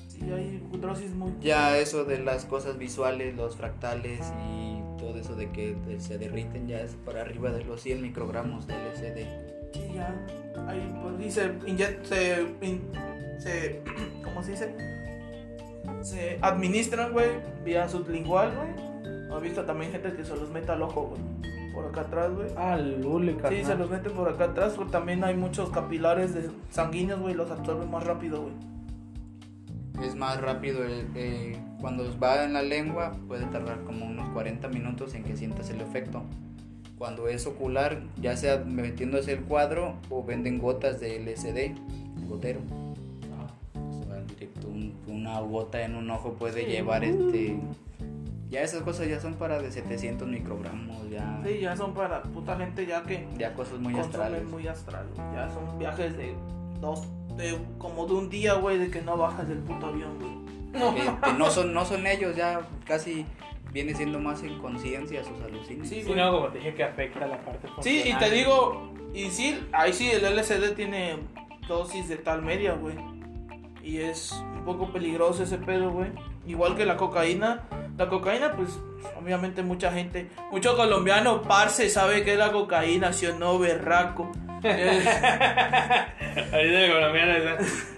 Sí, hay dosis muy... Ya eso de las cosas visuales, los fractales y todo eso de que se derriten ya es para arriba de los 100 microgramos de LSD. Sí, ya. Ahí, pues, y se inyecta, se, in- se, <clears throat> ¿cómo se dice? Se administran, güey, vía sublingual, güey. He visto también gente que se los mete al ojo, güey. Por acá atrás, güey. Ah, lule, carnal. Sí, se los mete por acá atrás, güey. También hay muchos capilares de sanguíneos, güey, los absorben más rápido, güey. Es más rápido el- eh, cuando va en la lengua puede tardar como unos 40 minutos en que sientas el efecto. Cuando es ocular, ya sea metiéndose el cuadro o venden gotas de LSD, gotero. O sea, directo un- una gota en un ojo puede Sí. llevar este ya esas cosas ya son para de 700 microgramos, ya Sí, ya son para puta gente ya que ya cosas muy astrales. muy astral. Ya son viajes de dos, de como de un día, güey, de que no bajas del puto avión, güey. Que, que no son no son ellos, ya casi viene siendo más en conciencia sus alucinaciones. Sí, Sí, no, como te dije que afecta la parte Sí, y te digo, y sí, ahí sí el LSD tiene dosis de tal media, güey. Y es un poco peligroso ese pedo, güey. Igual que la cocaína. La cocaína, pues, obviamente mucha gente, mucho colombiano, parce, sabe que es la cocaína, si o no, berraco. Ahorita el colombiano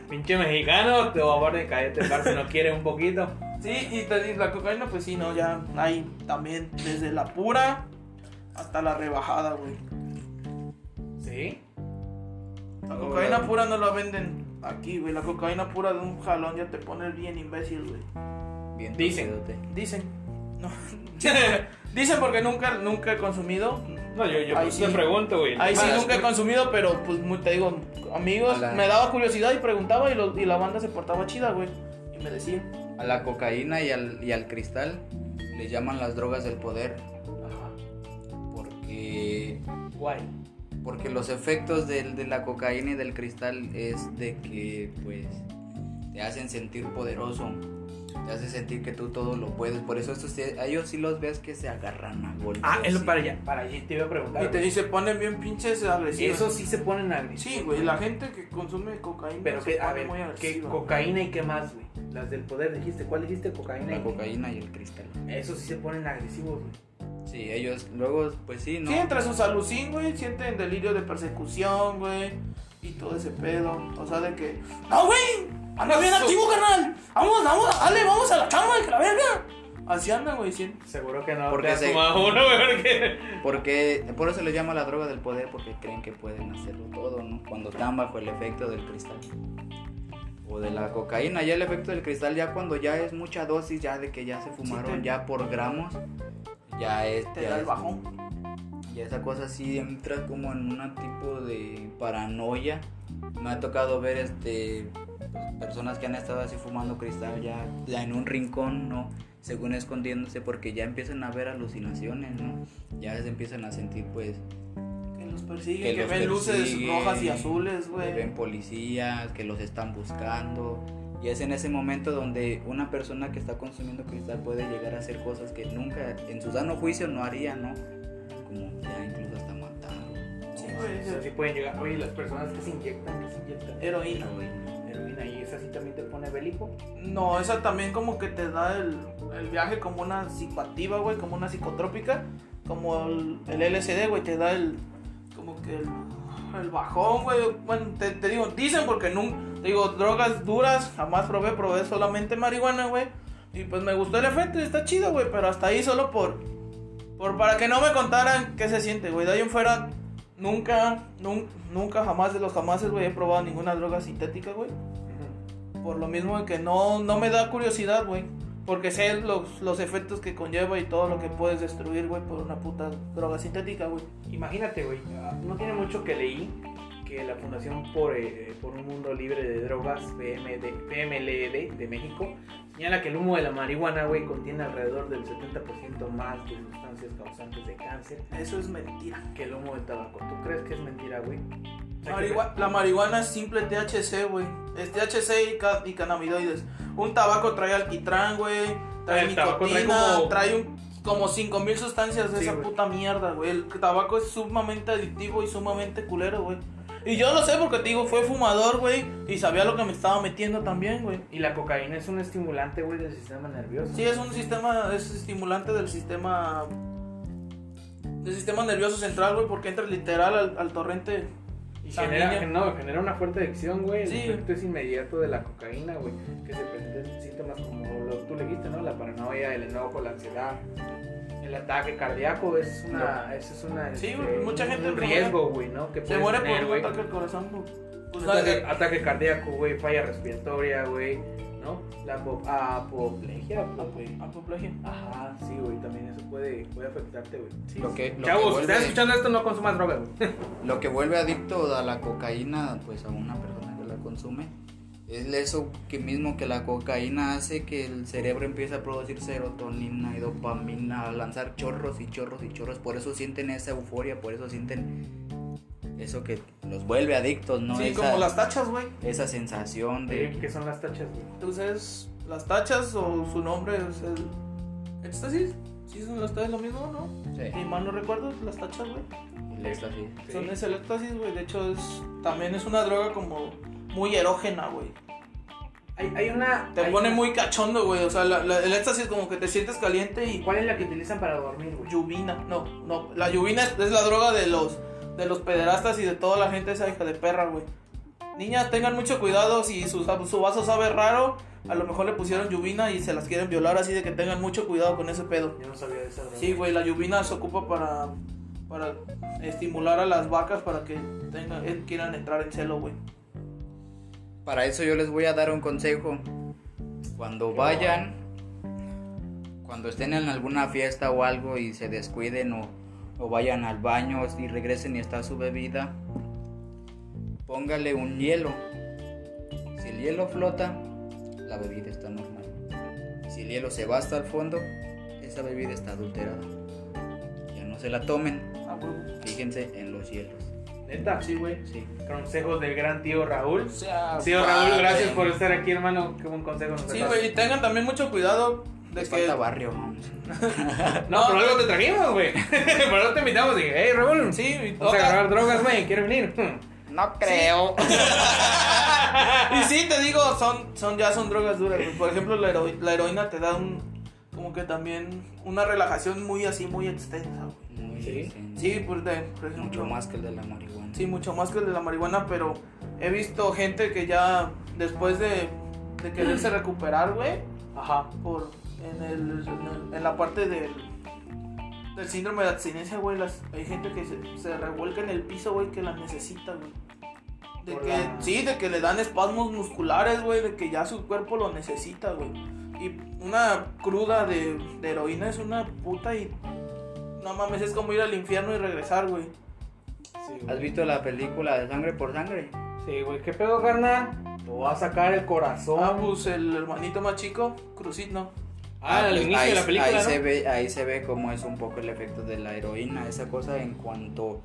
pinche mexicano, te va a de cállate, parce, no quiere un poquito. sí, y te digo, la cocaína, pues sí, no, ya hay también desde la pura hasta la rebajada, güey. ¿Sí? La Oh, cocaína pura no la venden aquí, güey. La cocaína pura de un jalón ya te pone bien imbécil, güey. Bien Dicen. Dicen. <laughs> No. <laughs> Dicen porque nunca, nunca he consumido. No, yo, yo Ahí pues sí. te pregunto, güey. Ahí sí nunca he consumido, pero pues muy- te digo, amigos, la- me daba curiosidad y preguntaba y, lo- y la banda se portaba chida, güey. Y me decía. A la cocaína y al, y al cristal le llaman las drogas del poder Ajá. porque, Guay. porque los efectos del- de la cocaína y del cristal es de que pues te hacen sentir poderoso, te hace sentir que tú todo lo puedes, por eso estos, a ellos sí los ves que se agarran a golpes. Ah, es para allá. Para allá te iba a preguntar. Y te güey. dice, ponen bien pinches agresivos. Eso sí se ponen agresivos. Sí, güey, la gente que consume cocaína Pero se que, a ver, muy ¿qué agresiva. cocaína y qué más, güey? Las del poder, dijiste. ¿Cuál dijiste? Cocaína. La y- cocaína y el cristal. Eso sí se ponen agresivos, güey. Sí, ellos luego, pues sí, ¿no? Sí, entre sus alucin, güey, sienten delirio de persecución, güey, y todo ese pedo. O sea, de que, ¡No, güey! ¡Anda bien activo, carnal! ¡Vamos, vamos, dale, vamos a la chamba, que la verga! Así andan, güey, sí. Seguro que no Porque se- <laughs> uno, por eso le llama la droga del poder, porque creen que pueden hacerlo todo, ¿no? Cuando están bajo el efecto del cristal. O de la cocaína, ya el efecto del cristal, ya cuando ya es mucha dosis, ya de que ya se fumaron te- ya por gramos, ya es. Te ya da el es- bajón. Ya esa cosa sí entra como en un tipo de paranoia. Me ha tocado ver este personas que han estado así fumando cristal ya, ya en un rincón, ¿no? Según escondiéndose porque ya empiezan a ver alucinaciones, ¿no? Ya se empiezan a sentir pues Que los persiguen, Que que, los ven luces rojas y azules, que güey. ven policías, que los están buscando. Y es en ese momento donde una persona que está consumiendo cristal puede llegar a hacer cosas que nunca en su sano juicio no haría, ¿no? Como ya incluso hasta matar. Sí, güey. sea, sí pueden llegar. Oye, las personas que se inyectan, que se inyectan Heroína. Y esa sí también te pone bélico. No, esa también como que te da el, el viaje como una psicoactiva, güey, como una psicotrópica. Como el, el LSD, güey, te da el. Como que el, bajón, güey. Bueno, te, te digo, dicen porque nunca. Digo, drogas duras, jamás probé, probé solamente marihuana, güey. Y pues me gustó el efecto, está chido, güey, pero hasta ahí solo por. Por para que no me contaran qué se siente, güey. De ahí en fuera, nunca, nun- nunca, jamás de los jamases, güey, he probado ninguna droga sintética, güey. Por lo mismo que no, no me da curiosidad, güey. Porque sé los, los efectos que conlleva y todo lo que puedes destruir, güey, por una puta droga sintética, güey. Imagínate, güey, no tiene mucho que leí que la Fundación por, eh, por un Mundo Libre de Drogas, PMD, PMLD de México, señala que el humo de la marihuana, güey, contiene alrededor del 70% más de sustancias causantes de cáncer Eso es mentira. que el humo del tabaco. ¿Tú crees que es mentira, güey? Marigua- la marihuana es simple THC, güey. Es THC y, ca- y cannabinoides. Un tabaco trae alquitrán, güey. Trae El tabaco trae nicotina, como- trae un, como 5000 sustancias de Sí, esa güey. puta mierda, güey. El tabaco es sumamente adictivo y sumamente culero, güey. Y yo lo sé porque te digo, fue fumador, güey. Y sabía lo que me estaba metiendo también, güey. Y la cocaína es un estimulante, güey, del sistema nervioso. Sí, es un sistema, es estimulante del sistema. Del sistema nervioso central, güey, porque entra literal al, al torrente. Y genera, no, genera una fuerte adicción, güey. El Sí. efecto es inmediato de la cocaína, güey. Que se presentan síntomas como lo que tú le dijiste, ¿no? La paranoia, el enojo, la ansiedad. El ataque cardíaco es una. Eso es una. Sí, este, güey, mucha un- gente un riesgo, güey, ¿no? Que Se muere por tener, un güey. ataque al corazón, güey. Pues, Ataque, ataque cardíaco, güey. Falla respiratoria, güey. ¿No? La apo- apoplegia. apo- Apoplejía. Ajá, sí, güey. También eso puede, puede afectarte, güey. Sí. Lo que, lo, Chavos, que si estás escuchando esto, no consumas drogas, güey. lo que vuelve adicto a la cocaína, pues a una persona que la consume, es eso que mismo que la cocaína hace que el cerebro empiece a producir serotonina y dopamina, a lanzar chorros y chorros y chorros. Por eso sienten esa euforia, por eso sienten eso que los vuelve adictos, ¿no? sí, esa, como las tachas, güey. esa sensación de... ¿Qué son las tachas, güey? Entonces, las tachas o su nombre es el éxtasis. Sí, son las tachas lo mismo, ¿no? Sí, Si mal no recuerdo, las tachas, güey. el éxtasis. Sí. Son es el éxtasis, güey. De hecho, es también es una droga como muy erógena, güey. Hay, hay una. Te hay pone una- muy cachondo, güey. O sea, la- la- el éxtasis como que te sientes caliente y ¿Cuál es la que utilizan para dormir, güey? Yubina, no, no, la yubina es, es la droga de los de los pederastas y de toda la gente esa hija de perra, güey. Niñas, tengan mucho cuidado si su, su vaso sabe raro, a lo mejor le pusieron yubina y se las quieren violar, así de que tengan mucho cuidado con ese pedo. Yo no sabía de esa. Sí, güey, la yubina se ocupa para para estimular a las vacas para que tengan quieran entrar en celo, güey. Para eso yo les voy a dar un consejo. Cuando vayan, cuando estén en alguna fiesta o algo y se descuiden o, o vayan al baño y regresen y está su bebida, póngale un hielo. Si el hielo flota, la bebida está normal. Y si el hielo se va hasta el fondo, esa bebida está adulterada. Ya no se la tomen, fíjense en los hielos. Neta. Sí, güey. Sí. Consejos del gran tío Raúl. O sea, Tío Raúl, gracias por estar aquí, hermano. Qué buen consejo nos Sí, güey, y tengan también mucho cuidado de Les que falta barrio, vamos. <laughs> No, por algo te trajimos, güey. <laughs> por algo te invitamos. Dije, hey, Raúl. Sí, y Vamos a agarrar drogas, güey. ¿Quieres venir? <laughs> No creo. Y sí, te digo, son, son ya son drogas duras. güey. Por ejemplo, la, hero- la heroína te da un como que también una relajación muy así, muy extensa. güey. Sí. sí. Sí, por, de- por ejemplo. Mucho más que el de la marihuana. Sí, mucho más que el de la marihuana, pero he visto gente que ya después de, de quererse <clears throat> recuperar, güey, Ajá. por en, el, en, el- en la parte del, del síndrome de abstinencia, güey, las, hay gente que se, se revuelca en el piso, güey, que la necesita, güey. De Por que, la- sí, de que le dan espasmos musculares, güey, de que ya su cuerpo lo necesita, güey. Y una cruda de, de heroína es una puta y no mames, es como ir al infierno y regresar, güey. Sí, ¿Has güey. visto la película de Sangre por Sangre? Sí, güey. ¿Qué pedo, carnal? Te voy a sacar el corazón. Ah, pues el hermanito más chico, Crucito. Ah, al pues inicio ahí, de la película, ahí ¿no? se ve, ahí se ve cómo es un poco el efecto de la heroína, esa cosa en cuanto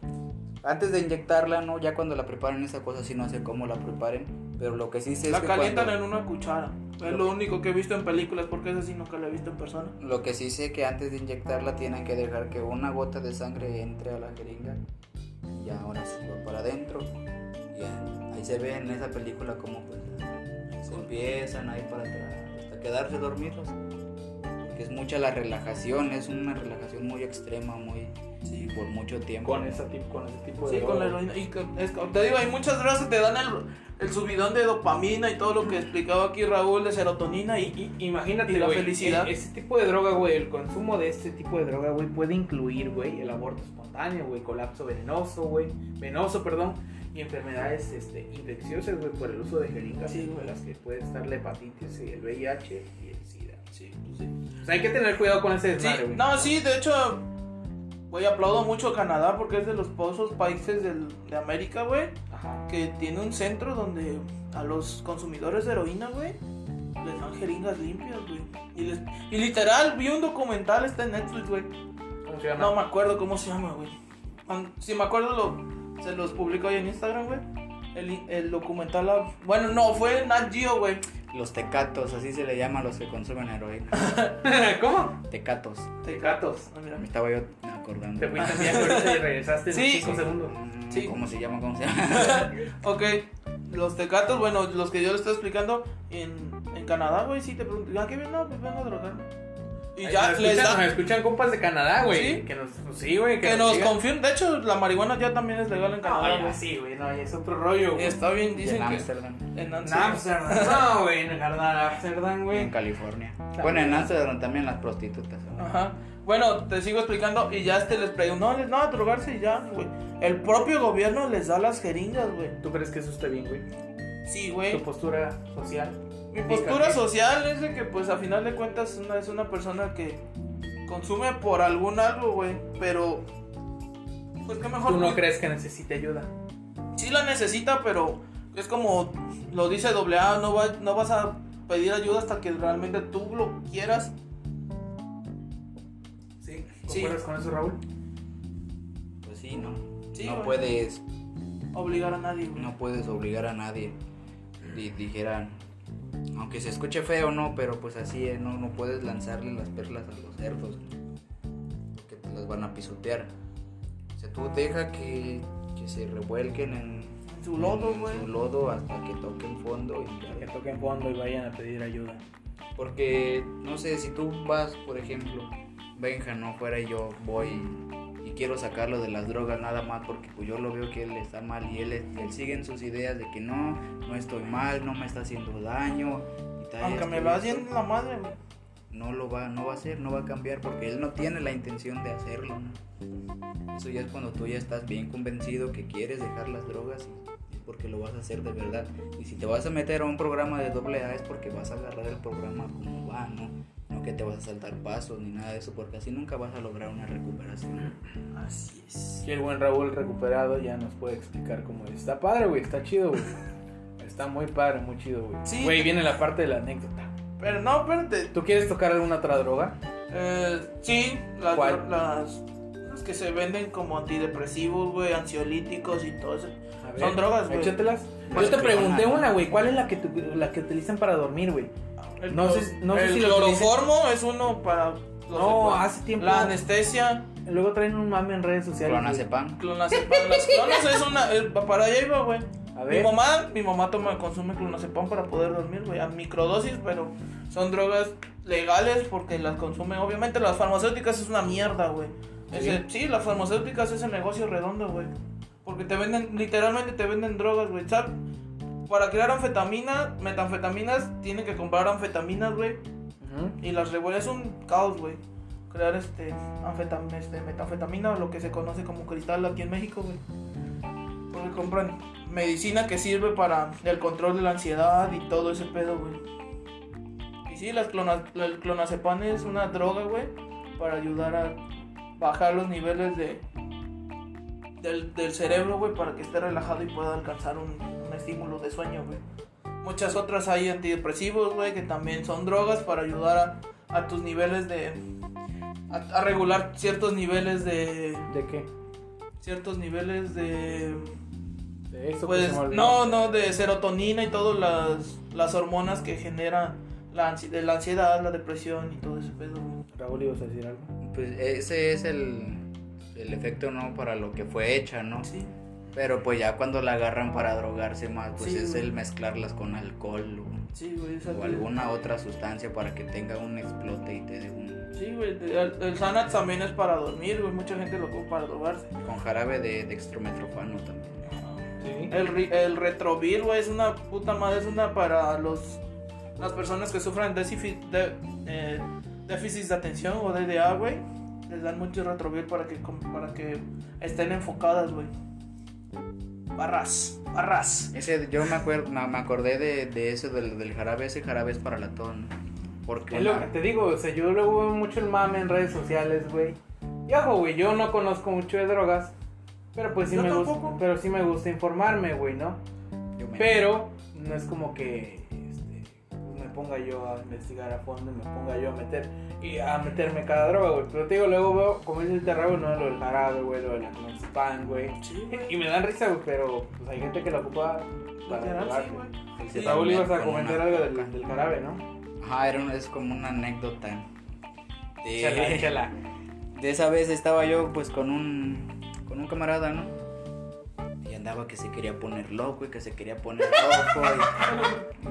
antes de inyectarla, no, ya cuando la preparen esa cosa sí no sé cómo la preparen, pero lo que sí sé La es que calientan cuando- en una cuchara. Es lo único que he visto en películas, porque es así nunca la he visto en persona. Lo que sí sé que antes de inyectarla tienen que dejar que una gota de sangre entre a la jeringa y ahora sí va para adentro. Y ahí se ve en esa película como pues se empiezan ahí para atrás hasta quedarse dormidos. Es mucha la relajación, es una relajación muy extrema, muy Sí, por mucho tiempo. Con, esa tip- con ese tipo de Sí, con la droga. heroína. Y es, te digo, hay muchas drogas que te dan el, el subidón de dopamina y todo lo que explicaba aquí Raúl de serotonina y, Y- Imagínate, Y la güey, felicidad. e- Ese tipo de droga, güey, el consumo de este tipo de droga, güey, puede incluir, güey, el aborto espontáneo, güey, colapso venenoso, güey, venoso, perdón, y enfermedades este, infecciosas, güey, por el uso de jeringas, Sí, las que puede estar la hepatitis, y el VIH y el SIDA. Sí, sí. O sea, hay que tener cuidado con ese Sí, güey. no, sí, de hecho, güey, aplaudo mucho a Canadá porque es de los pozos países del- de América, güey, Ajá. que tiene un centro donde a los consumidores de heroína, güey, les dan jeringas limpias, güey. Y, les- y literal, vi un documental, está en Netflix, güey. ¿Cómo se llama? No me acuerdo cómo se llama, güey. Si me acuerdo, lo, se los publico ahí en Instagram, güey. El, el documental. ah, Bueno, no, fue Nat Geo, güey. Los tecatos, así se le llama a los que consumen heroína. <laughs> ¿Cómo? Tecatos. Tecatos. Ah, mira. Me estaba yo acordando. Te fuiste ahorita y regresaste en <laughs> Sí. 5 segundos. Sí. ¿Cómo se llama? ¿Cómo se llama? <laughs> Ok, los tecatos, bueno, los que yo le estoy explicando en, en Canadá, güey, sí te pregunto, ¿a qué viene? No, pues vengo a drogarme. Y Ay, ya nos les escuchan, da. Nos escuchan compas de Canadá, güey. ¿Sí? Que nos, pues sí, güey. Que nos digan. confirmen. De hecho, la marihuana ya también es legal en No, Canadá, ya güey. sí, güey. No, es otro rollo, güey. Está bien, dicen en que. Ámsterdam. En Amsterdam. Amsterdam. No, güey. En Amsterdam, güey. En California. También. Bueno, en Ámsterdam también las prostitutas. ¿no? Ajá. Bueno, te sigo explicando y ya este les pregunto, no, les no, a drogarse y ya, güey. El propio gobierno les da las jeringas, güey. ¿Tú crees que eso está bien, güey? Sí, Tu güey. postura social. Mi postura social es de que, pues, a final de cuentas, una, es una persona que consume por algún algo, güey. Pero, pues, qué mejor. ¿Tú no crees que necesite ayuda? Sí la necesita, pero es como lo dice AA, no, va, no vas a pedir ayuda hasta que realmente tú lo quieras. Sí. Sí. ¿Concuerdas con eso, Raúl? Pues sí, ¿no? Sí, no güey. puedes Obligar a nadie, güey. no puedes obligar a nadie. Di- dijeran, aunque se escuche feo, no, pero pues así es, no, no puedes lanzarle las perlas a los cerdos, porque te las van a pisotear. O sea, tú deja que, que se revuelquen en, su lodo, güey. su lodo hasta que toquen fondo y ya. Que toquen fondo y vayan a pedir ayuda. Porque, no sé, si tú vas, por ejemplo, Benja, no fuera y yo voy quiero sacarlo de las drogas nada más porque pues yo lo veo que él está mal y él, él sigue en sus ideas de que no, no estoy mal, no me está haciendo daño. Y tal, Aunque me esto, haciendo la madre, güey. No lo va, no va a hacer, no va a cambiar porque él no tiene la intención de hacerlo. ¿no? Eso ya es cuando tú ya estás bien convencido que quieres dejar las drogas y es porque lo vas a hacer de verdad. Y si te vas a meter a un programa de doble A es porque vas a agarrar el programa como va, ¿no? No que te vas a saltar pasos ni nada de eso, porque así nunca vas a lograr una recuperación. Así es. Y el buen Raúl recuperado ya nos puede explicar cómo es. Está padre, güey. Está chido, güey. Está muy padre, muy chido, güey. Sí. Güey, viene la parte de la anécdota. Pero no, espérate. ¿Tú quieres tocar alguna otra droga? Eh, sí, las, ¿Cuál? las, las que se venden como antidepresivos, güey, ansiolíticos y todo eso. Ver, Son drogas, güey. Échatelas. Yo te pregunté una, güey. ¿Cuál es la que, tu- la que utilizan para dormir, güey? El, No sé- no sé el si lo utilicen- cloroformo es uno para los No, hace tiempo. la anestesia, Luego traen un mame en redes sociales. Clonazepam. clonazepam, las <laughs> clonas es una el- para allá iba, güey. A Mi ver. mamá, mi mamá toma consume clonazepam para poder dormir, güey, a microdosis, pero son drogas legales porque las consumen. Obviamente las farmacéuticas es una mierda, güey. Sí, las farmacéuticas es el negocio redondo, güey. Porque te venden, literalmente te venden drogas, güey. ¿Sabes? Para crear anfetamina, metanfetaminas, tienen que comprar anfetaminas, güey. Y las revuelven es un caos, güey. Crear este, anfetam este metanfetamina o lo que se conoce como cristal aquí en México, güey. Porque compran medicina que sirve para el control de la ansiedad y todo ese pedo, güey. Y sí, las clona, el clonazepam es una droga, güey, para ayudar a bajar los niveles de del, del cerebro, güey, para que esté relajado y pueda alcanzar un, un estímulo de sueño, güey. Muchas otras hay antidepresivos, güey, que también son drogas para ayudar a, a tus niveles de... A, a regular ciertos niveles de... ¿De qué? Ciertos niveles de... De eso que Pues olvidó. no, no, de serotonina y todas las, las hormonas que generan la, ansi- de la ansiedad, la depresión y todo ese pedo. güey. Raúl, ibas a decir algo. Pues ese es el, el efecto, ¿no? Para lo que fue hecha, ¿no? Sí, Pero pues ya cuando la agarran para drogarse más, pues Sí, es güey. el mezclarlas con alcohol o, sí, güey. o que- alguna otra sustancia para que tenga un explote y te dé un... Sí, güey. El, el Xanax también es para dormir, güey. Mucha gente lo ocupa para drogarse. Con jarabe de dextrometrofano también. Sí. El, el retrovir, güey, es una puta madre, es una para los las personas que sufren déficit de, eh, déficits de atención o DDA, güey. Les dan mucho retrovir para que com- para que estén enfocadas, güey. Barras, barras. Ese, yo me, acuerdo, me me acordé de, de eso, del, del jarabe, ese jarabe es para la ton. Porque Es lo que te digo, o sea, yo luego veo mucho el mame en redes sociales, güey. Y ojo, güey, yo no conozco mucho de drogas, Pero pues sí Yo me gusta, pero sí me gusta informarme, güey, ¿no? Yo me- Pero no es como que ponga yo a investigar a fondo y me ponga yo a meter y a meterme cada droga, güey. Pero te digo, luego veo, como dice el terrabo, no lo del jarabe, güey, lo de la pan, güey. Sí. Y me dan risa, güey, pero pues hay gente que lo ocupa para Literal, drogarse. sí, Raúl, ibas a comentar algo del, del jarabe, ¿no? Ajá, era un- es como una anécdota. De, <laughs> de esa vez estaba yo pues con un con un camarada, ¿no? Andaba que se quería poner loco y que se quería poner loco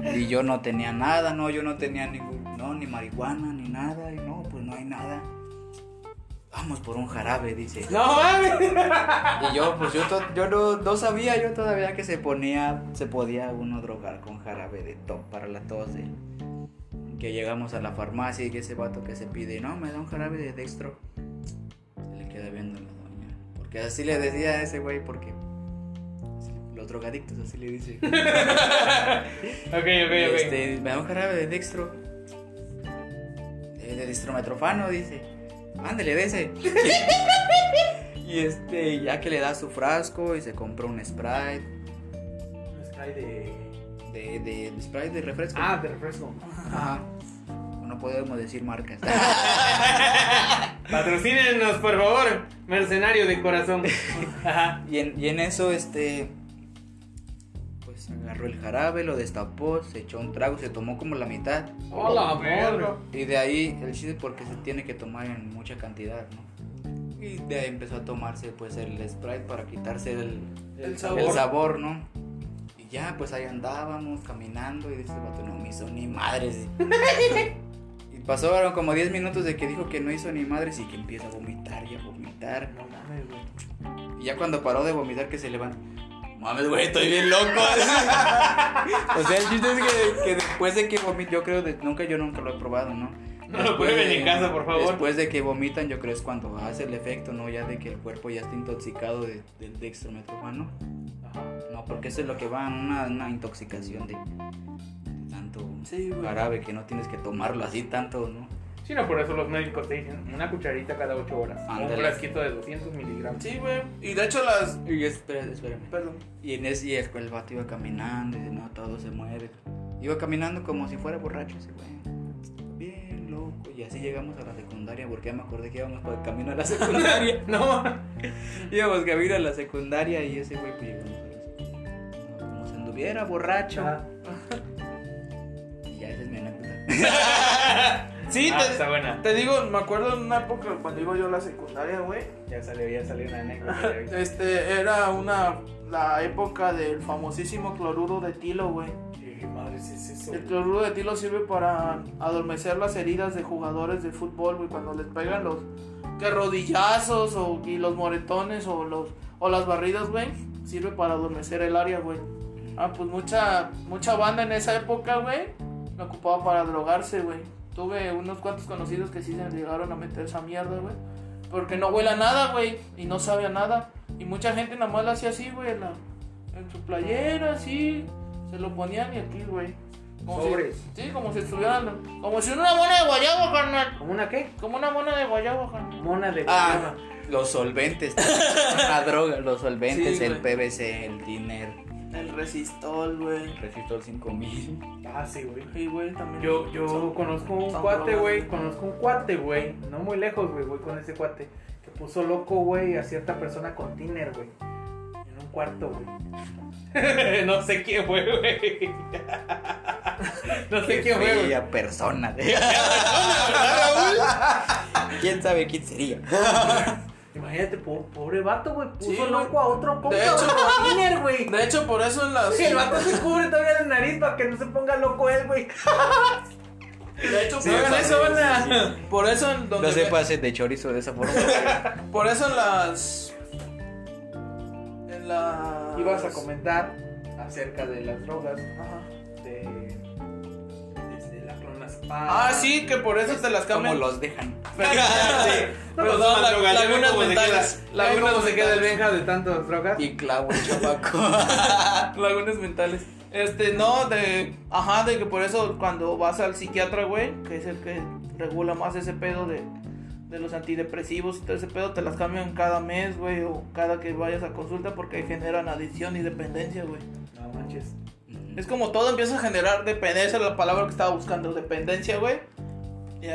y, y yo no tenía nada, no, yo no tenía ningún, no, ni marihuana ni nada y no, pues no hay nada. Vamos por un jarabe, dice. ¡No mames! Y yo, pues yo, to- yo no, no sabía yo todavía que se ponía, se podía uno drogar con jarabe de top para la tos. de- que llegamos a la farmacia y que ese vato que se pide, no, me da un jarabe de dextro. Se le queda viendo la doña. Porque así le decía a ese güey, porque los drogadictos así le dicen. <laughs> Ok, ok, Y, ok. este, me da un jarabe de dextro. De, de dice. Ándale, de ese. <laughs> y este, ya que le da su frasco y se compró un Sprite. Un spray de. De, de, de Sprite de refresco. Ah, de refresco. Ajá. No podemos decir marcas. <laughs> Patrocínenos, por favor. Mercenario de corazón. Ajá. y, en, y en eso, este. Pues agarró el jarabe, lo destapó, se echó un trago, se tomó como la mitad. Hola, verga. Y de ahí el chiste porque se tiene que tomar en mucha cantidad, ¿no? Y de ahí empezó a tomarse pues el Sprite para quitarse el, El sabor. el sabor, ¿no? Y ya pues ahí andábamos caminando y dice vato, no me hizo ni madres. <laughs> y pasaron como 10 minutos de que dijo que no hizo ni madres y que empieza a vomitar y a vomitar. No mames, güey. Y ya cuando paró de vomitar que se levanta. Mames, güey, estoy bien loco. <laughs> o sea, el chiste es que, que después de que vomitan, yo creo, de, nunca, yo nunca lo he probado, ¿no? No lo prueben en casa, por favor. Después de que vomitan, yo creo es cuando hace el efecto, ¿no? Ya de que el cuerpo ya está intoxicado de- del dextrometrofano. Ajá. No, porque eso es lo que va una, una intoxicación de, de tanto Sí, que no tienes que tomarlo así tanto, ¿no? Sí, no, por eso los médicos te dicen una cucharita cada 8 horas. Un frasquito de 200 miligramos. Sí, güey. Y de hecho las... Y espera, espérame. Perdón. Y en ese y el, el vato iba caminando y dice, no, todo se muere. Iba caminando como si fuera borracho ese güey. Bien loco. Y así llegamos a la secundaria porque ya me acordé que íbamos por el camino a la <laughs> secundaria. No. íbamos camino a la secundaria y ese güey pues llegamos a la. Como si anduviera borracho. Y ya esa es mi anécdota. <laughs> <laughs> Sí, Ah, te, está buena. te digo, me acuerdo en una época cuando iba yo a la secundaria, güey. Ya salió, ya salió una anécdota. <laughs> Este, era una... La época del famosísimo cloruro de tilo, güey. ¿Qué madres es eso? El cloruro de tilo sirve para adormecer las heridas de jugadores de fútbol, güey, cuando les pegan los que rodillazos o, y los moretones o los o las barridas, güey, sirve para adormecer el área, güey. Ah, pues mucha mucha banda en esa época, güey, lo ocupaba para drogarse, güey. Tuve unos cuantos conocidos que sí se llegaron a meter esa mierda, güey. Porque no huele a nada, güey, y no sabe a nada. Y mucha gente nada más lo hacía así, güey, en, la- su playera, así. Se lo ponían y aquí, güey. Como si- Sobres. sí, como si estuvieran. Como si una mona de guayaba, carnal. ¿Cómo una qué? Como una mona de guayaba, carnal. Mona de Ah, los solventes. <laughs> la droga, los solventes, Sí, el güey. PVC, el tiner, El resistol, güey. el resistor 5000. Ah, sí, güey. Sí, güey, también. Yo, yo Son- conozco un cuate, güey. güey. Conozco un cuate, güey. No muy lejos, güey. Voy con ese cuate. Que puso loco, güey, a cierta persona con tiner, güey. En un cuarto, güey. <laughs> no sé quién fue, güey. <laughs> no sé quién fue, güey. Fea persona. <laughs> ¿Quién sabe quién sería? Imagínate, po- pobre vato, güey. Puso Sí, loco a otro compa, De hecho- con tiner, güey. De hecho, por eso en las. El vato se cubre todavía la nariz para que no se ponga loco él, güey. De hecho, Sí, hagan eso, sí, por eso en donde. No se pase de chorizo de esa forma. <laughs> Por eso en las. En las. Ibas a comentar acerca de las drogas, Aja. Ah, sí, que por eso te las ¿Cómo cambian. los dejan? <laughs> Perdón, la- lagunas mentales. Lagunas Lagunas se queda el. Benja de tantas drogas. Y clavo el chapaco. Lagunas mentales. Este, no, de. Ajá, de que por eso cuando vas al psiquiatra, güey, que es el que regula más ese pedo de, de los antidepresivos y todo ese pedo te las cambian cada mes, güey, o cada que vayas a consulta porque generan adicción y dependencia, güey. No manches. Es como todo empieza a generar dependencia, la palabra que estaba buscando, dependencia, güey.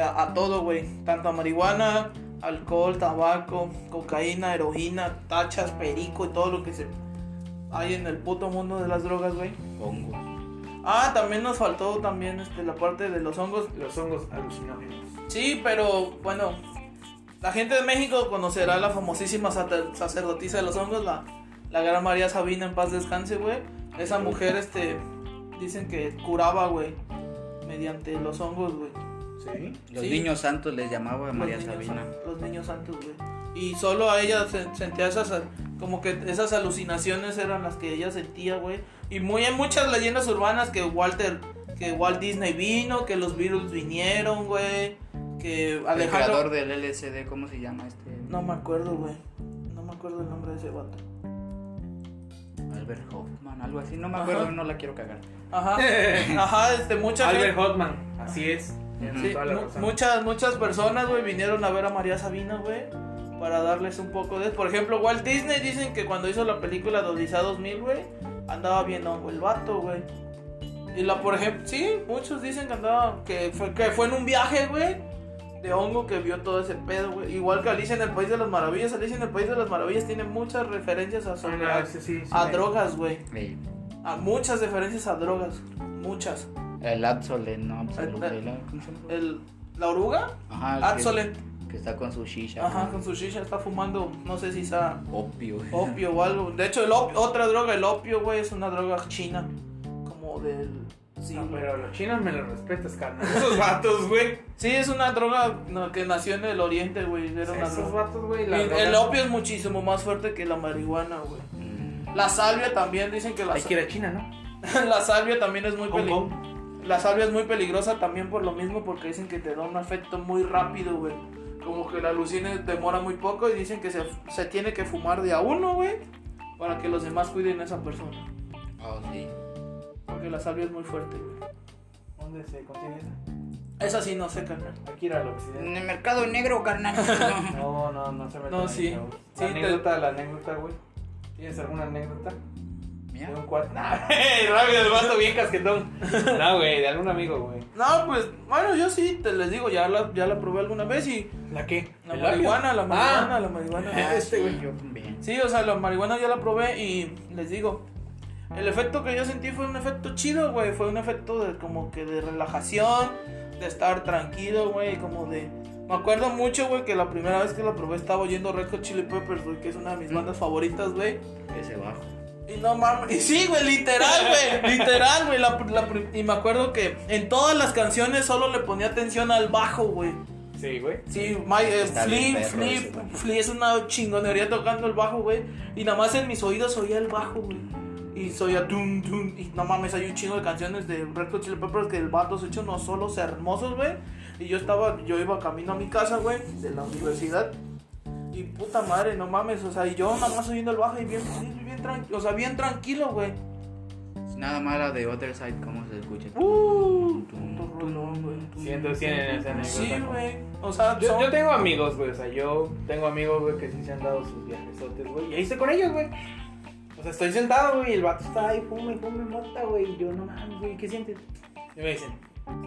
A, a todo, güey. Tanto a marihuana, alcohol, tabaco, cocaína, heroína, tachas, perico y todo lo que se hay en el puto mundo de las drogas, güey. Hongos. Ah, también nos faltó también este, la parte de los hongos. Los hongos alucinógenos. Sí, pero bueno, la gente de México conocerá la famosísima sacerdotisa de los hongos, la, la gran María Sabina, en paz descanse, güey. Esa mujer, este, dicen que curaba, güey, mediante los hongos, güey. Sí. Los Sí. niños santos les llamaba Los María niños Sabina. san- Los niños santos, güey. Y solo a ella se- sentía esas, como que esas alucinaciones eran las que ella sentía, güey. Y muy, hay muchas leyendas urbanas que Walter, que Walt Disney vino, que los Beatles vinieron, güey. Que El Alejandro... creador del LSD, ¿cómo se llama este? No me acuerdo, güey. No me acuerdo el nombre de ese vato. Albert Hoffman, algo así. No me Ajá. acuerdo, no la quiero cagar. Ajá. <laughs> Ajá, este, mucha Albert gente- Hotman. Así es. Sí, muchas, muchas personas, güey, vinieron a ver a María Sabina, güey. Para darles un poco de... Por ejemplo, Walt Disney dicen que cuando hizo la película de Odisea 2000, güey, andaba bien hongo el vato, güey. Y la, por ejemplo, sí, muchos dicen que andaba, que fue, que fue en un viaje, güey, de hongo que vio todo ese pedo, güey. Igual que Alicia en el País de las Maravillas, Alicia en el País de las Maravillas tiene muchas referencias a, Ah, sobre- no, ese sí, sí a me- drogas, güey. Ey, A muchas referencias a drogas, muchas. El Absolen, ¿no? Absolute, El-. El, ¿La oruga? Ajá, que- Absolent. Que, está con su shisha. Ajá, ¿no? con su shisha está fumando, no sé si sea Opio. opio o algo. De hecho, el opio- otra droga, el opio, güey, es una droga china. Como del... Sí, No, pero los chinos me los respetas, carnal. <laughs> Esos vatos, güey. Sí, es una droga no, que nació en el oriente, güey. Era una Esos droga. vatos, güey. El droga- opio es muchísimo más fuerte que la marihuana, güey. Mm. La salvia también, dicen que la, Hay que ir a China, ¿no? <laughs> la salvia también es muy peligrosa. La salvia es muy peligrosa también por lo mismo, porque dicen que te da un efecto muy rápido, güey. Como que la alucina demora muy poco y dicen que se, se tiene que fumar de a uno, güey, para que los demás cuiden a esa persona. Oh, sí. Porque la salvia es muy fuerte, güey. ¿Dónde se consigue esa? Esa sí no sé, carnal. Hay que ir al En occidente. el mercado negro, carnal. <laughs> No, no, no se metan No, sí. La te- anécdota, la anécdota, güey. ¿Tienes alguna anécdota? Mira. De un cuarto. <laughs> rápido, el vato bien casquetón. No, güey, de algún amigo, güey. No, pues, bueno, yo sí, te les digo, ya la, ya la probé alguna vez y ¿La qué? la ¿El marihuana, la marihuana, Ah. la marihuana. Ah, Este, güey. yo también. Sí, o sea, la marihuana ya la probé y les digo, el efecto que yo sentí fue un efecto chido, güey, fue un efecto de como que de relajación, de estar tranquilo, güey, como de... Me acuerdo mucho, güey, que la primera vez que la probé estaba oyendo Red Hot Chili Peppers, güey, que es una de mis bandas favoritas, güey. Ese bajo. Y no mames, y sí, güey, literal, güey, <laughs> literal, güey, la, la prim- y me acuerdo que en todas las canciones solo le ponía atención al bajo, güey. Sí, güey. Sí, my, eh, Flip, Flip. Flip es una chingonería tocando el bajo, güey. Y nada más en mis oídos oía el bajo, güey. Y soy tum tum. Y no mames, hay un chingo de canciones de Red Hot Chili Peppers que el vato se hecho unos solos hermosos, güey. Y yo estaba, yo iba camino a mi casa, güey, de la universidad. Y puta madre, no mames, o sea, y yo nada más oyendo el bajo y bien, bien, bien tranquilo, o sea, bien tranquilo, güey. Nada mala de Other Side, ¿cómo se escucha? Uh. Siento, tienen esa anécdota. Sí, güey. O sea, Yo, son- yo tengo amigos, güey. O sea, yo tengo amigos, güey, que sí se han dado sus viajesotes, güey. Y ahí estoy con ellos, güey. O sea, estoy sentado, güey, y el vato está ahí, fuma y fuma mota, güey. Y yo, no mames, güey, ¿qué sientes? Y me dicen,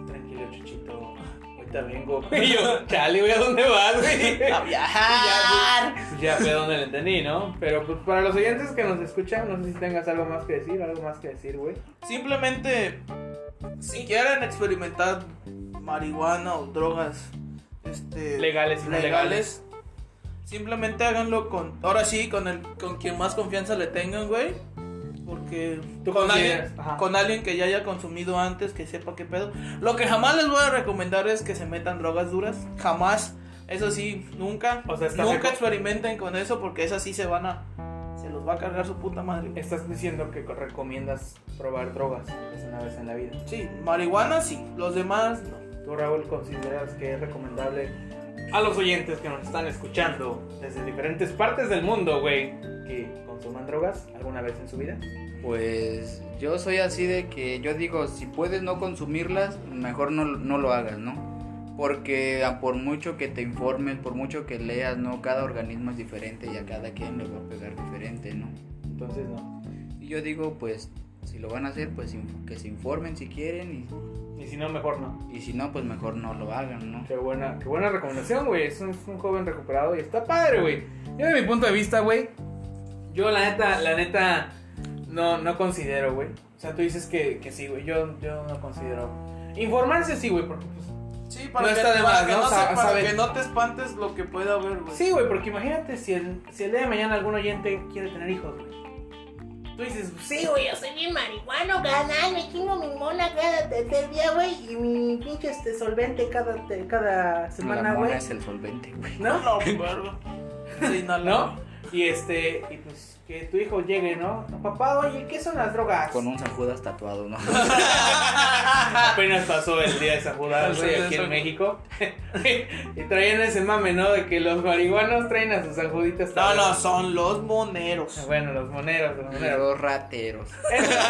tranquilo, chuchito. Ahorita vengo. <laughs> Y yo, chale, güey, ¿a dónde vas, güey? <laughs> a viajar. <laughs> Pues ya fue donde lo entendí, ¿no? Pero pues para los oyentes que nos escuchan, no sé si tengas algo más que decir, algo más que decir, güey. Simplemente, si quieren experimentar marihuana o drogas este, Legales y no legales, simplemente háganlo con, ahora sí, con el con quien más confianza le tengan, güey. Porque ¿Tú con alguien? Ajá. con alguien que ya haya consumido antes, que sepa qué pedo. Lo que jamás les voy a recomendar es que se metan drogas duras. Jamás. Eso sí, nunca. O sea, nunca experimenten con eso porque esas sí se van a. Se los va a cargar su puta madre. Estás diciendo que recomiendas probar drogas una vez en la vida. Sí, marihuana sí, los demás no. ¿Tú, Raúl, consideras que es recomendable a los oyentes que nos están escuchando desde diferentes partes del mundo, güey, que consuman drogas alguna vez en su vida? Pues yo soy así de que yo digo, si puedes no consumirlas, mejor no, no lo hagas, ¿no? Porque a por mucho que te informes, por mucho que leas, ¿no? Cada organismo es diferente y a cada quien le va a pegar diferente, ¿no? Entonces no. Y yo digo, pues, si lo van a hacer, pues que se informen si quieren Y si no, mejor no. y, y si no, pues mejor no lo hagan, ¿no? Qué buena, qué buena recomendación, güey. Es un, es un joven recuperado y está padre, güey. Yo de mi punto de vista, güey, yo la neta, la neta, no, no considero, güey. O sea, tú dices que, que sí, güey. Yo, yo no considero. Informarse sí, güey, porque pues, Sí, No está de para más, que ¿no? no, para que no te espantes lo que pueda haber, güey. Sí, güey, porque imagínate si el, si el día de mañana algún oyente quiere tener hijos, güey. Tú dices, sí, güey, yo soy bien marihuano, canal, me chingo mi mona cada tercer día, güey, y mi pinche este solvente cada, te- cada La semana, mona güey. es el solvente, güey. ¿No? No. Sí, no, ¿No? Y este, y pues que tu hijo llegue, ¿no? Papá, oye, ¿qué son las drogas? Con un San tatuado, ¿no? <laughs> Apenas pasó el día de San Judas, güey, aquí en México. <laughs> y traían ese mame, ¿no? De que los marihuanos traen a sus San Juditas. No, no, son los moneros. Bueno, los moneros, los moneros. Los rateros. Entonces,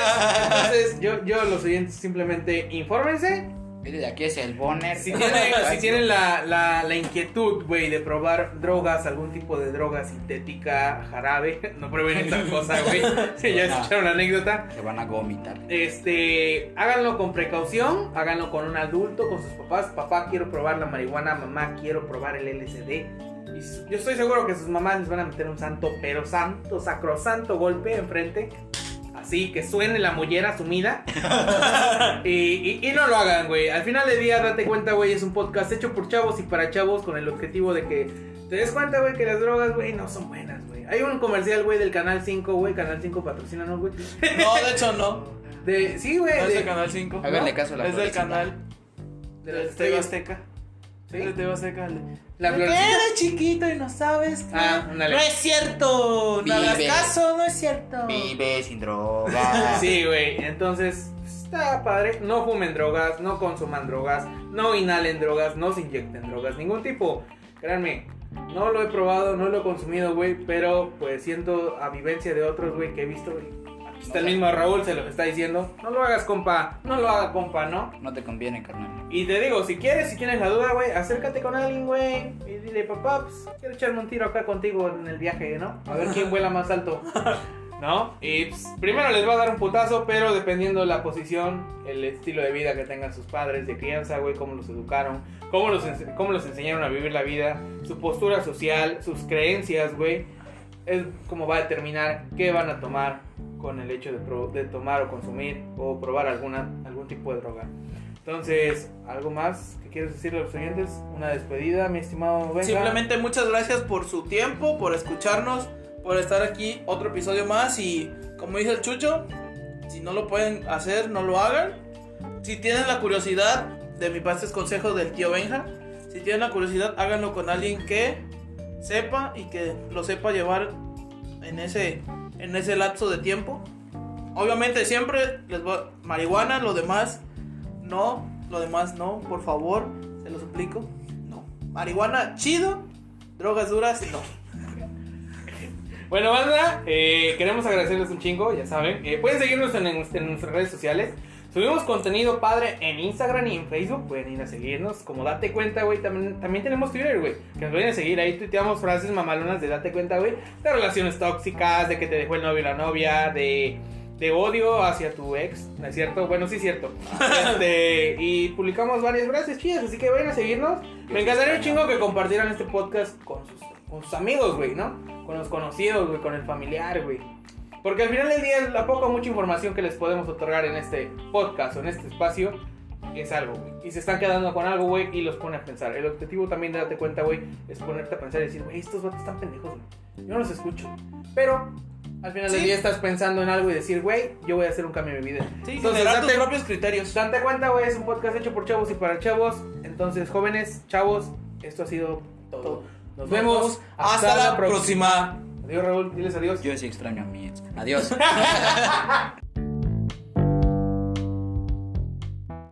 entonces, yo, yo los oyentes simplemente infórmense. De aquí es el Bonner. Si tienen, si tienen la, la, la inquietud, güey, de probar drogas, algún tipo de droga sintética, jarabe, <laughs> no prueben esta <laughs> cosa, güey. Si <laughs> ya escucharon la anécdota. Se van a vomitar. Este, háganlo con precaución, háganlo con un adulto, con sus papás. Papá, quiero probar la marihuana, mamá, quiero probar el LSD. Y yo estoy seguro que sus mamás les van a meter un santo, pero santo, sacrosanto golpe enfrente. Así que suene la mollera sumida. <laughs> y, y- y no lo hagan, güey. Al final del día, date cuenta, güey, es un podcast hecho por chavos y para chavos con el objetivo de que te des cuenta, güey, que las drogas, güey, no son buenas, güey. Hay un comercial, güey, del Canal 5, güey. Canal 5 patrocínanos, güey. No, de hecho no. De, sí, güey. No es de- de Canal 5. Háganle ¿no? caso a la Es del canal de estrellas. Azteca. ¿Sí? De Azteca. La ¿Por florecita. qué eres chiquito y no sabes Ah. No es cierto. No hagas Vive. caso, no es cierto. Vive sin droga. <laughs> Sí, güey. Entonces, pues, está padre. No fumen drogas, no consuman drogas, no inhalen drogas, no se inyecten drogas, ningún tipo. Créanme, no lo he probado, no lo he consumido, güey. Pero, pues, siento a vivencia de otros, güey, que he visto, güey. Está el mismo Raúl, se lo está diciendo. No lo hagas, compa. No lo haga, compa, ¿no? No te conviene, carnal. Y te digo, si quieres, si tienes la duda, güey, acércate con alguien, güey. Y dile, papá, pues quiero echarme un tiro acá contigo en el viaje, ¿no? A ver quién vuela más alto. <laughs> ¿No? Y pues, primero les va a dar un putazo, pero dependiendo de la posición, el estilo de vida que tengan sus padres de crianza, güey, cómo los educaron, cómo los, cómo los enseñaron a vivir la vida, su postura social, sus creencias, güey, es como va a determinar qué van a tomar con el hecho de, de tomar o consumir o probar alguna, algún tipo de droga. Entonces, ¿algo más que quieres decirle a los oyentes? Una despedida, mi estimado Benja. Simplemente muchas gracias por su tiempo, por escucharnos, por estar aquí otro episodio más y como dice el Chucho, si no lo pueden hacer, no lo hagan. Si tienen la curiosidad, de mi parte es consejo del tío Benja, si tienen la curiosidad, háganlo con alguien que sepa y que lo sepa llevar en ese, en ese lapso de tiempo. Obviamente siempre les va marihuana, lo demás no, lo demás no, por favor, se lo suplico. No. Marihuana chido, drogas duras no. <laughs> Bueno, banda, eh, queremos agradecerles un chingo, ya saben. Eh, pueden seguirnos en, nuestras redes sociales. Subimos contenido padre en Instagram y en Facebook. Pueden ir a seguirnos. Como date cuenta, güey. También, también tenemos Twitter, güey. Que nos vayan a seguir. Ahí tuiteamos frases mamalonas de date cuenta, güey. De relaciones tóxicas, de que te dejó el novio y la novia, de, de odio hacia tu ex. ¿No es cierto? Bueno, sí es cierto. <laughs> Este, y publicamos varias frases chidas. Así que vayan a seguirnos. Me encantaría un chingo que compartieran este podcast con sus, con sus amigos, güey, ¿no? Con los conocidos, güey, con el familiar, güey. Porque al final del día la poca o mucha información que les podemos otorgar en este podcast o en este espacio es algo, güey. Y se están quedando con algo, güey, y los pone a pensar. El objetivo también de darte cuenta, güey, es ponerte a pensar y decir, güey, estos vatos están pendejos, güey. Yo no los escucho. Pero al final del Sí. día estás pensando en algo y decir, güey, yo voy a hacer un cambio en mi vida. Sí, Entonces, generar tus date- propios criterios. Date cuenta, güey, es un podcast hecho por chavos y para chavos. Entonces, jóvenes, chavos, esto ha sido todo. Nos vemos. Hasta, la próxima. Adiós, Raúl. Diles adiós. Yo sí extraño a mi ex. Adiós. <laughs>